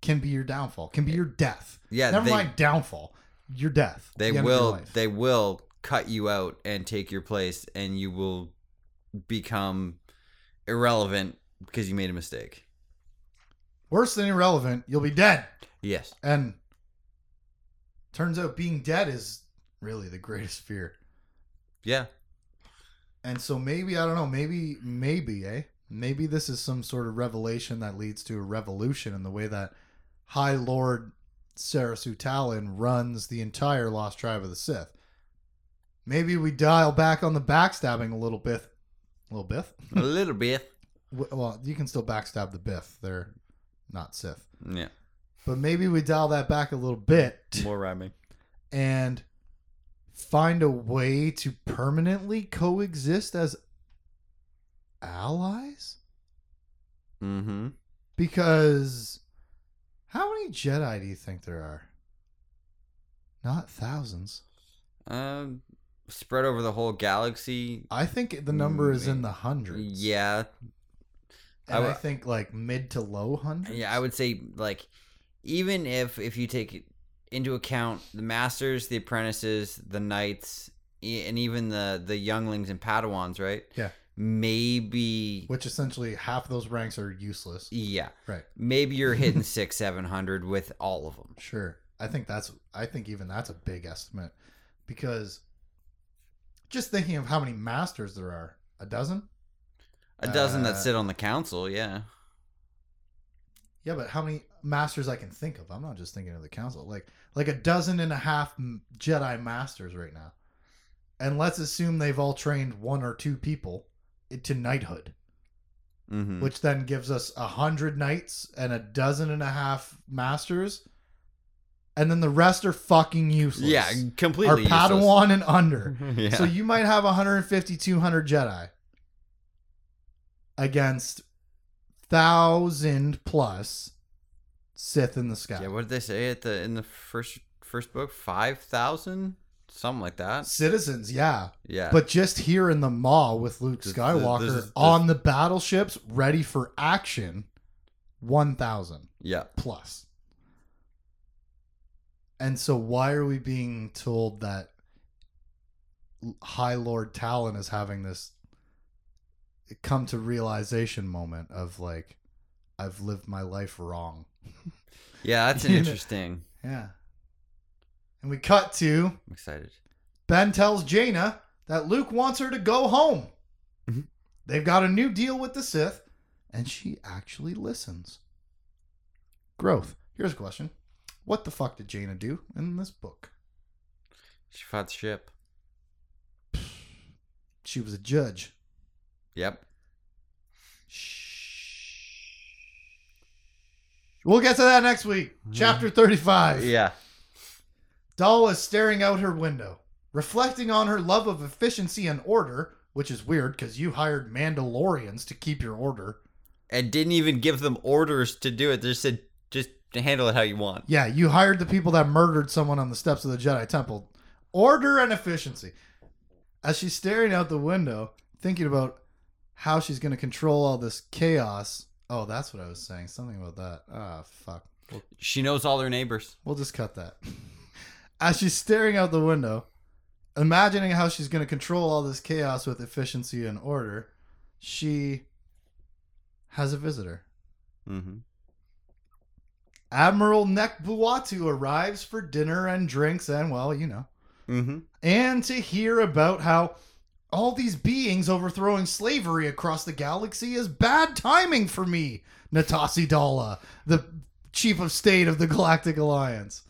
can be your downfall, can be your death. Yeah, Never they- mind downfall, your death. They the end of your will they will cut you out and take your place and you will become irrelevant because you made a mistake. Worse than irrelevant, you'll be dead. Yes. And turns out being dead is really the greatest fear. Yeah. And so maybe I don't know, maybe maybe, eh? Maybe this is some sort of revelation that leads to a revolution in the way that High Lord Sarasu Taalon runs the entire Lost Tribe of the Sith. Maybe we dial back on the backstabbing a little bit. A little bit? A little bit. Well, you can still backstab the Biff. They're not Sith. Yeah. But maybe we dial that back a little bit More rhyming. and find a way to permanently coexist as allies? Mm-hmm. Because how many Jedi do you think there are? Not thousands. Um, spread over the whole galaxy. I think the number is in mm, the hundreds. Yeah. And I I, w- think like mid to low hundreds. Yeah, I would say like even if if you take into account the masters, the apprentices, the knights, and even the the younglings and padawans, right? Yeah. Maybe Which essentially half those ranks are useless. yeah. Right. Maybe you're hitting six, seven hundred with all of them. Sure. I think that's I think even that's a big estimate because just thinking of how many masters there are, a dozen? A dozen that Uh, sit on the council, yeah. Yeah, but how many masters I can think of? I'm not just thinking of the council. Like like a dozen and a half Jedi masters right now. And let's assume they've all trained one or two people to knighthood, Mm-hmm. which then gives us a hundred knights and a dozen and a half masters. And then the rest are fucking useless. yeah, are completely useless. Padawan and under. yeah. So you might have 150, 200 Jedi against thousand plus Sith in the sky. yeah, what did they say at the in the first first book? Five thousand, something like that. Citizens, yeah. Yeah, But just here in the Maw with Luke Skywalker this is- this- on the battleships ready for action, 1,000 yeah, plus. And so why are we being told that High Lord Taalon is having this come to realization moment of like I've lived my life wrong. yeah. That's an interesting. Yeah. And we cut to I'm excited. Ben tells Jaina that Luke wants her to go home. Mhm. They've got a new deal with the Sith, and she actually listens. Growth. Here's a question. What the fuck did Jaina do in this book? She fought the ship. She was a judge. Yep. Shh. We'll get to that next week. Mm-hmm. Chapter 35. Yeah. Daala is staring out her window, reflecting on her love of efficiency and order, which is weird because you hired Mandalorians to keep your order. And didn't even give them orders to do it. They just said just handle it how you want. Yeah, you hired the people that murdered someone on the steps of the Jedi Temple. Order and efficiency. As she's staring out the window, thinking about how she's going to control all this chaos. Oh, that's what I was saying. Something about that. Ah, fuck. We'll, She knows all their neighbors. we'll just cut that. As she's staring out the window, imagining how she's going to control all this chaos with efficiency and order, she has a visitor. Mm-hmm. Admiral Nek Bwua'tu arrives for dinner and drinks and, well, you know, Mm-hmm. and to hear about how all these beings overthrowing slavery across the galaxy is bad timing for me, Natasi Daala, the chief of state of the Galactic Alliance.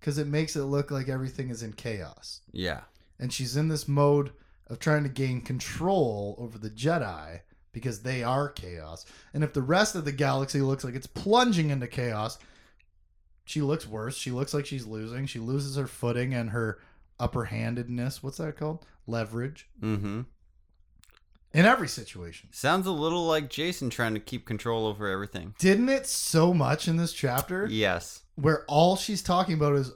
Because it makes it look like everything is in chaos. Yeah. And she's in this mode of trying to gain control over the Jedi because they are chaos. And if the rest of the galaxy looks like it's plunging into chaos, she looks worse. She looks like she's losing. She loses her footing and her upper handedness. What's that called? Leverage. Mm-hmm. In every situation. Sounds a little like Jacen trying to keep control over everything. Didn't it so much in this chapter Yes. where all she's talking about is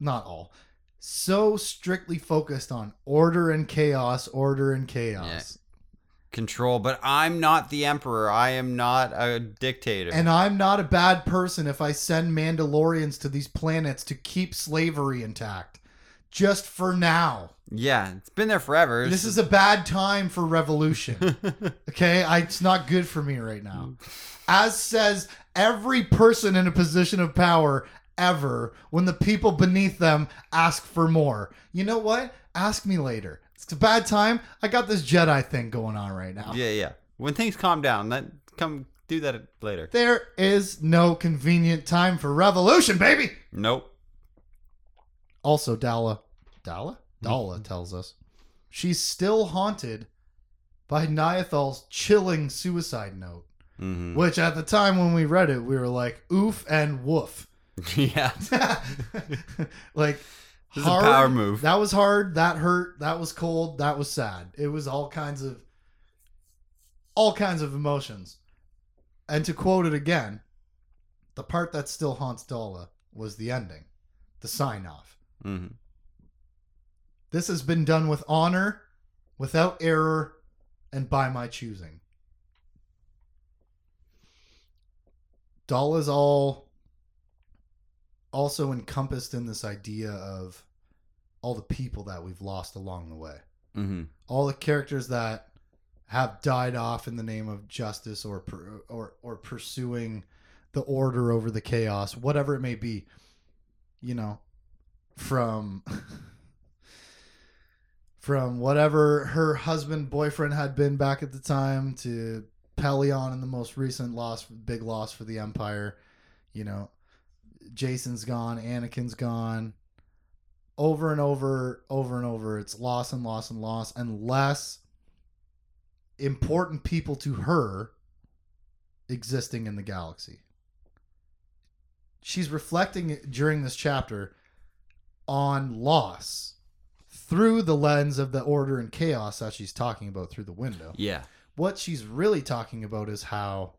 not all. So strictly focused on order and chaos, order and chaos. Control, but I'm not the emperor. I am not a dictator. And I'm not a bad person if I send Mandalorians to these planets to keep slavery intact. Just for now. yeah, it's been there forever. This is a bad time for revolution. Okay? I, it's not good for me right now. As says every person in a position of power ever when the people beneath them ask for more. You know what? Ask me later. It's a bad time. I got this Jedi thing going on right now. yeah, yeah. When things calm down, that come do that later. There is no convenient time for revolution, baby. Nope. Also, Daala, Daala, Daala tells us she's still haunted by Niathal's chilling suicide note. Mm-hmm. Which at the time when we read it, we were like, oof and woof. yeah. like This is a power move. That was hard. That hurt. That was cold. That was sad. It was all kinds of all kinds of emotions. And to quote it again, the part that still haunts Daala was the ending, the sign off. Mm-hmm. This has been done with honor, without error, and by my choosing. Daala is all also encompassed in this idea of all the people that we've lost along the way. Mm-hmm. All the characters that have died off in the name of justice or or or pursuing the order over the chaos, whatever it may be. You know, from from whatever her husband boyfriend had been back at the time to Pellaeon in the most recent loss big loss for the empire you know Jacen's gone Anakin's gone over and over over and over it's loss and loss and loss unless important people to her existing in the galaxy she's reflecting during this chapter on loss through the lens of the order and chaos that she's talking about through the window. Yeah. What she's really talking about is how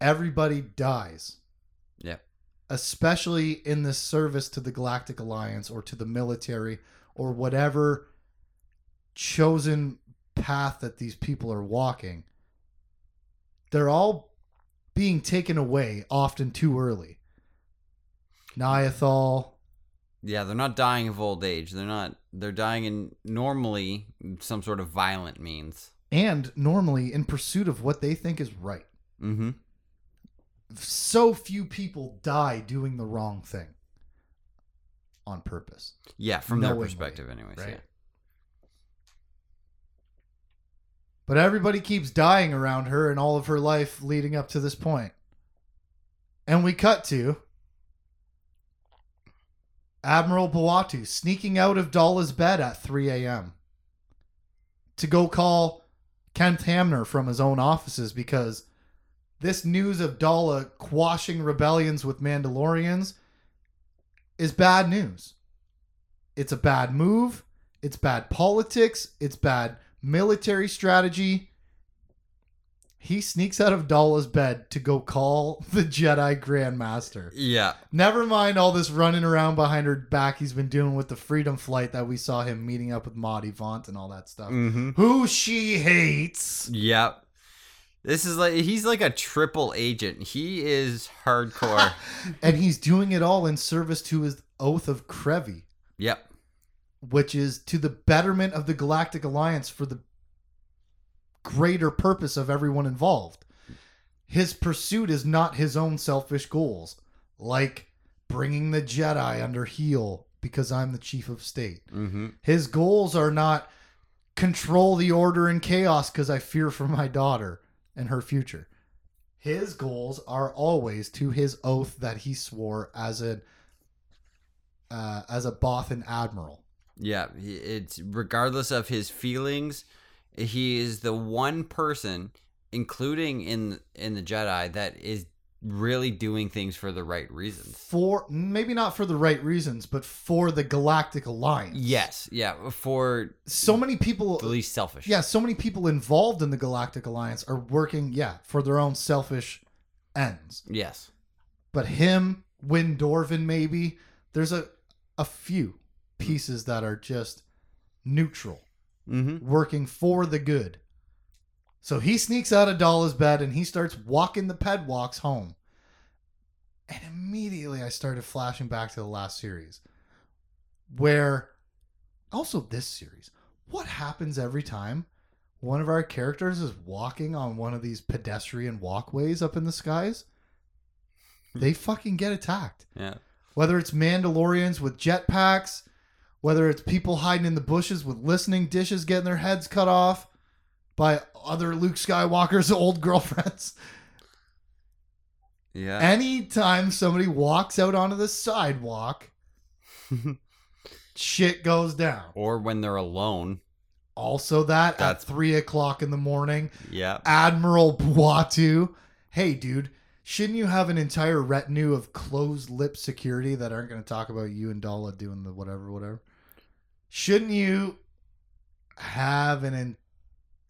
everybody dies. Yeah. Especially in the service to the Galactic Alliance or to the military or whatever chosen path that these people are walking. They're all being taken away often too early. Niathal, Yeah, they're not dying of old age. They're not. They're dying in normally some sort of violent means. and normally in pursuit of what they think is right. Mm-hmm. So few people die doing the wrong thing on purpose. Yeah, from their perspective, anyways. right? Yeah. But everybody keeps dying around her and all of her life leading up to this point. And we cut to Admiral Bwua'tu sneaking out of Daala's bed at 3 a.m. to go call Kent Hamner from his own offices because this news of Daala quashing rebellions with Mandalorians is bad news. It's a bad move. It's bad politics. It's bad military strategy. He sneaks out of Daala's bed to go call the Jedi Grandmaster. Yeah. Never mind all this running around behind her back he's been doing with the Freedom Flight that we saw him meeting up with Madhi Vaandt and all that stuff. Mm-hmm. Who she hates. Yep. This is like he's like a triple agent. He is hardcore. And he's doing it all in service to his oath of Crevi, yep. which is to the betterment of the Galactic Alliance for the greater purpose of everyone involved. His pursuit is not his own selfish goals, like bringing the Jedi under heel because I'm the chief of state. Mm-hmm. His goals are not control the order and chaos because I fear for my daughter and her future. His goals are always to his oath that he swore as a uh, as a Bothan admiral. Yeah. It's regardless of his feelings, He is the one person, including in in the Jedi, that is really doing things for the right reasons. For maybe not for the right reasons, but for the Galactic Alliance. Yes, yeah, for So many people the least selfish. yeah, so many people involved in the Galactic Alliance are working, yeah, for their own selfish ends. Yes. But him, Wynn Dorvan, maybe there's a a few pieces that are just neutral, Mm-hmm. working for the good. So he sneaks out of Daala's bed and he starts walking the ped walks home. And immediately I started flashing back to the last series, where also this series, what happens every time one of our characters is walking on one of these pedestrian walkways up in the skies? Hmm. They fucking get attacked. Yeah. Whether it's Mandalorians with jetpacks, whether it's people hiding in the bushes with listening dishes getting their heads cut off by other Luke Skywalker's old girlfriends. Yeah. Anytime somebody walks out onto the sidewalk, shit goes down. or when they're alone. Also, that That's- at three o'clock in the morning, Yeah. Admiral Bwua'tu. Hey, dude, shouldn't you have an entire retinue of closed lip security that aren't going to talk about you and Daala doing the whatever, whatever? Shouldn't you have an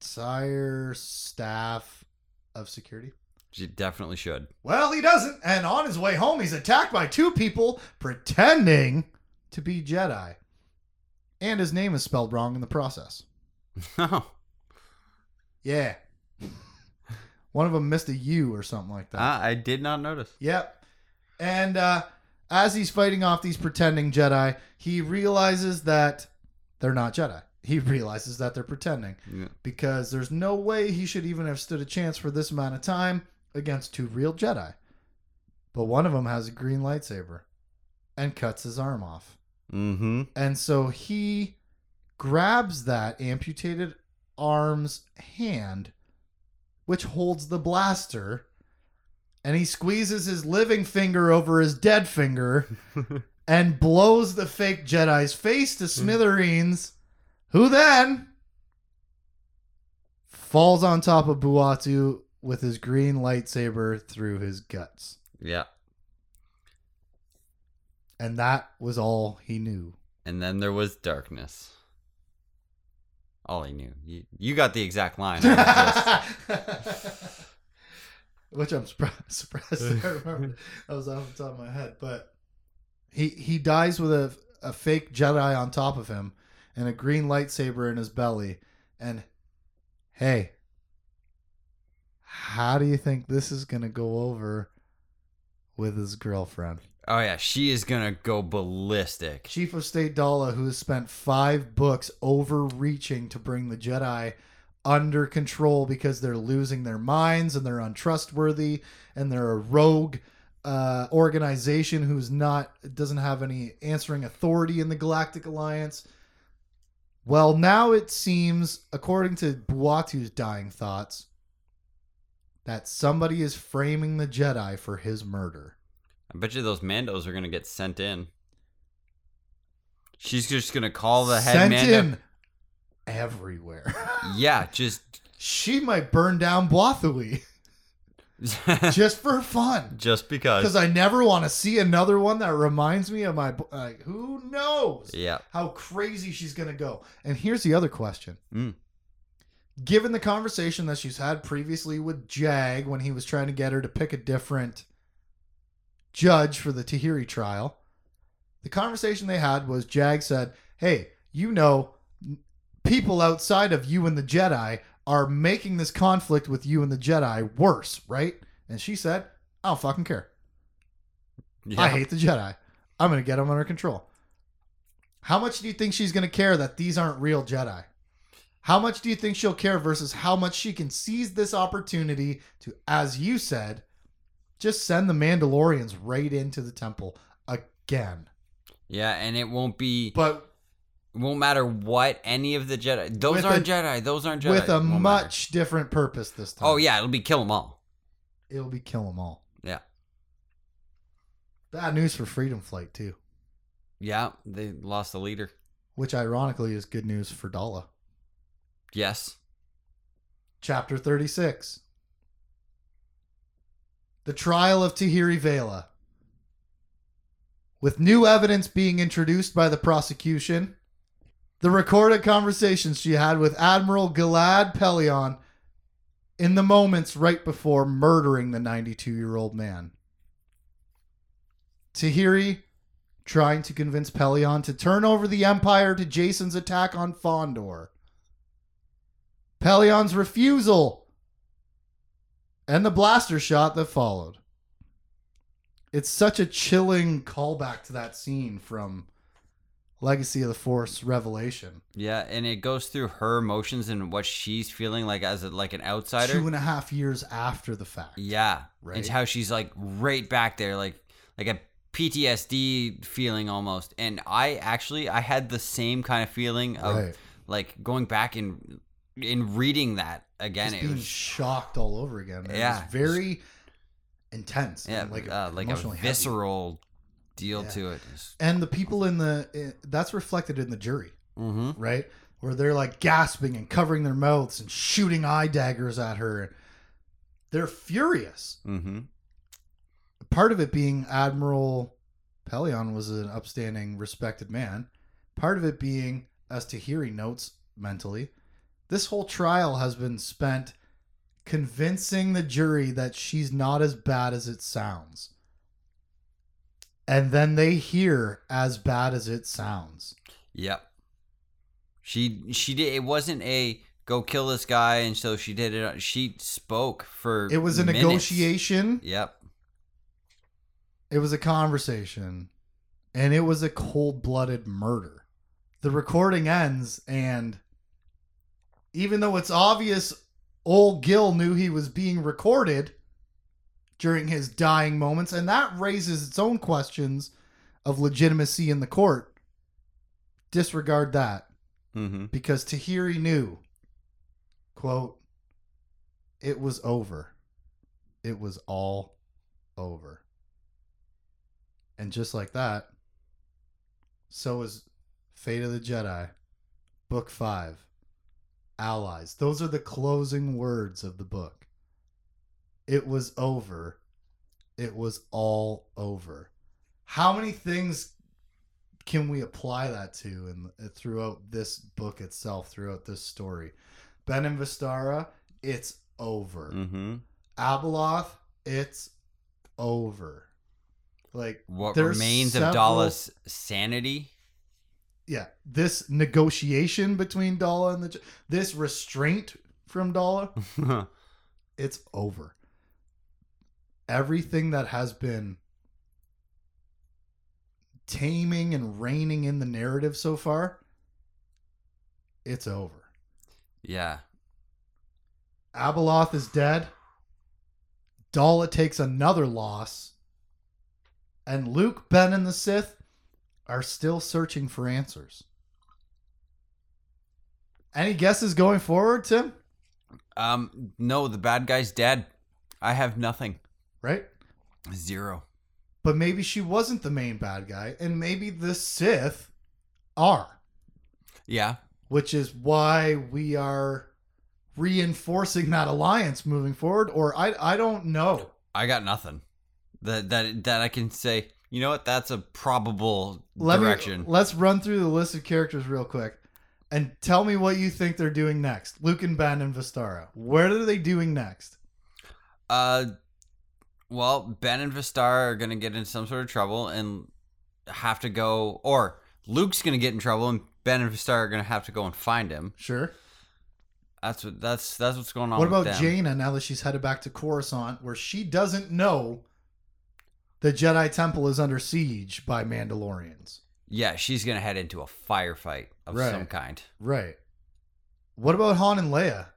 entire staff of security? She definitely should. Well, he doesn't. And on his way home, he's attacked by two people pretending to be Jedi. And his name is spelled wrong in the process. Oh. Yeah. One of them missed a U or something like that. Ah, I did not notice. Yep. And uh, as he's fighting off these pretending Jedi, he realizes that they're not Jedi. He realizes that they're pretending Yeah. because there's no way he should even have stood a chance for this amount of time against two real Jedi. But one of them has a green lightsaber and cuts his arm off. Mm-hmm. And so he grabs that amputated arm's hand, which holds the blaster, and he squeezes his living finger over his dead finger and blows the fake Jedi's face to smithereens, who then falls on top of Bwua'tu with his green lightsaber through his guts. Yeah. And that was all he knew. And then there was darkness. All he knew. You, you got the exact line. Just- Which I'm surprised, surprised I remember. That was off the top of my head. But he he dies with a, a fake Jedi on top of him and a green lightsaber in his belly. And hey, how do you think this is going to go over with his girlfriend? oh yeah, she is gonna go ballistic. Chief of State Daala, who has spent five books overreaching to bring the Jedi under control because they're losing their minds and they're untrustworthy and they're a rogue uh, organization who's not doesn't have any answering authority in the Galactic Alliance. Well, now it seems, according to Bwua'tu's dying thoughts, that somebody is framing the Jedi for his murder. I bet you those Mandos are gonna get sent in. She's just gonna call the head Sent Mando. in everywhere. Yeah, just she might burn down Bothawui just for fun. just Because because. I never want to see another one that reminds me of my. Like, who knows Yeah. how crazy she's going to go? And here's the other question. Mm. Given the conversation that she's had previously with Jag when he was trying to get her to pick a different judge for the Tahiri trial, the conversation they had was Jag said, Hey, you know, people outside of you and the Jedi are making this conflict with you and the Jedi worse, right? And she said, I don't fucking care. Yeah. I hate the Jedi. I'm going to get them under control. How much do you think she's going to care that these aren't real Jedi? How much do you think she'll care versus how much she can seize this opportunity to, as you said, just send the Mandalorians right into the temple again? Yeah, and it won't be. But It won't matter what any of the Jedi. Those With aren't a- Jedi. Those aren't Jedi. with a won't matter. much different purpose this time. Oh yeah, it'll be kill them all. It'll be kill them all. Yeah. Bad news for Freedom Flight, too, Yeah, they lost the leader. which ironically is good news for Daala. Yes. Chapter 36 The Trial of Tahiri Veila. With new evidence being introduced by the prosecution, the recorded conversations she had with Admiral Gilad Pellaeon in the moments right before murdering the 92 year old man. Tahiri trying to convince Pellaeon to turn over the Empire to Jacen's attack on Fondor. Pellaeon's refusal and the blaster shot that followed. It's such a chilling callback to that scene from Legacy of the Force Revelation. Yeah, and it goes through her emotions and what she's feeling like as a, like an outsider. Two and a half years after the fact. Yeah, Right. It's how she's like right back there, like like a PTSD feeling almost. And I actually I had the same kind of feeling of Right. like going back and in reading that again. Just It being was shocked all over again. It Yeah. was very intense. yeah, and, like like uh, like a visceral deal Yeah. to it. And the people in the that's reflected in the jury. Mhm. right? Where they're like gasping and covering their mouths and shooting eye daggers at her. They're furious. Mhm. Part of it being Admiral Pellaeon was an upstanding, respected man. Part of it being, as Tahiri notes mentally, this whole trial has been spent convincing the jury that she's not as bad as it sounds. And then they hear as bad as it sounds. Yep. She she did. It wasn't a go kill this guy, and so she did it. She spoke for. It was a minutes. negotiation. Yep. It was a conversation, and it was a cold blooded murder. The recording ends, and even though it's obvious old Gil knew he was being recorded during his dying moments, and that raises its own questions of legitimacy in the court. Disregard that Mm-hmm. because Tahiri knew, quote, it was over. It was all over. And just like that, so is Fate of the Jedi, Book 5, Allies. Those are the closing words of the book. It was over. It was all over. How many things can we apply that to and throughout this book itself, throughout this story? Ben and Vestara, it's over. Mm-hmm. Abeloth, it's over. Like What remains several- of Daala's sanity? yeah, this negotiation between Daala and the this restraint from Daala, it's over. Everything that has been taming and reining in the narrative so far, it's over. yeah. Abeloth is dead. Daala takes another loss. And Luke, Ben, and the Sith are still searching for answers. Any guesses going forward, Tim? Um. No, the bad guy's dead. I have nothing. Right? Zero. But maybe she wasn't the main bad guy, and maybe the Sith are, Yeah. which is why we are reinforcing that alliance moving forward. Or I, I don't know. I got nothing. That that that I can say. You know what? That's a probable Let direction. Me, let's run through the list of characters real quick, and tell me what you think they're doing next. Luke and Ben and Vestara. What are they doing next? Uh, well, Ben and Vistar are gonna get in some sort of trouble and have to go, or Luke's gonna get in trouble and Ben and Vistar are gonna have to go and find him. Sure. That's what that's that's what's going on. What about. Jaina now that she's headed back to Coruscant, where she doesn't know the Jedi Temple is under siege by Mandalorians? Yeah, she's gonna head into a firefight of Right. some kind. Right. What about Han and Leia,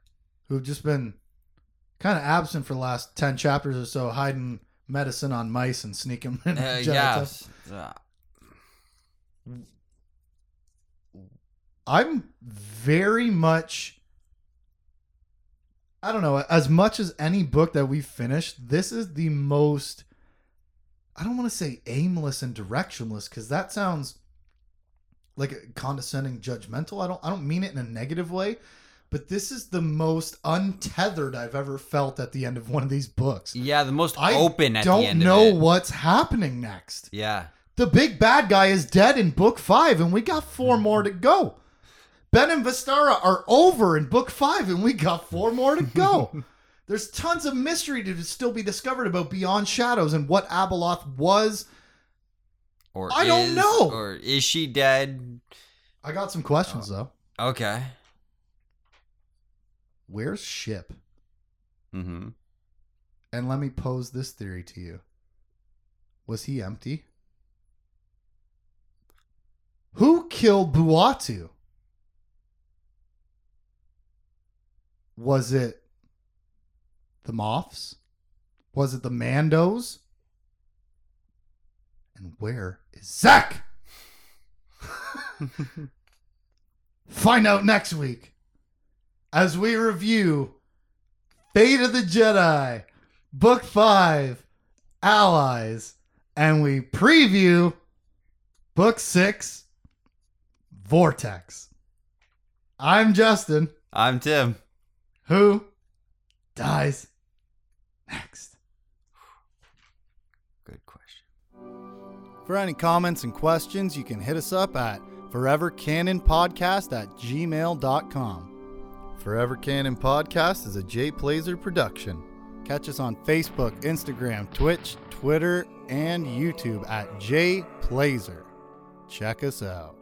who've just been kind of absent for the last ten chapters or so, hiding medicine on mice and sneaking in Uh, yeah, uh, I'm very much I don't know, as much as any book that we've finished, this is the most I don't want to say aimless and directionless cuz that sounds like condescending judgmental. I don't I don't mean it in a negative way, but this is the most untethered I've ever felt at the end of one of these books. Yeah, the most I open at don't know of it. what's happening next. Yeah. The big bad guy is dead in book five, and we got four more to go. Ben and Vestara are over in book five, and we got four more to go. There's tons of mystery to still be discovered about Beyond Shadows and what Abeloth was. Or I don't know. Or is she dead? I got some questions oh. though. Okay. Where's Ship? Mm-hmm. And let me pose this theory to you. Was he empty? Who killed Bwua'tu? Was it the Moffs? Was it the Mandos? And where is Zekk? Find out next week as we review Fate of the Jedi, Book 5, Allies, and we preview Book 6, Vortex. I'm Justin. I'm Tim. Who dies next? Good question. For any comments and questions, you can hit us up at forevercanonpodcast at gmail.com. Forever Canon Podcast is a Jay Plazer production. Catch us on Facebook, Instagram, Twitch, Twitter, and YouTube at Jay Plazer. Check us out.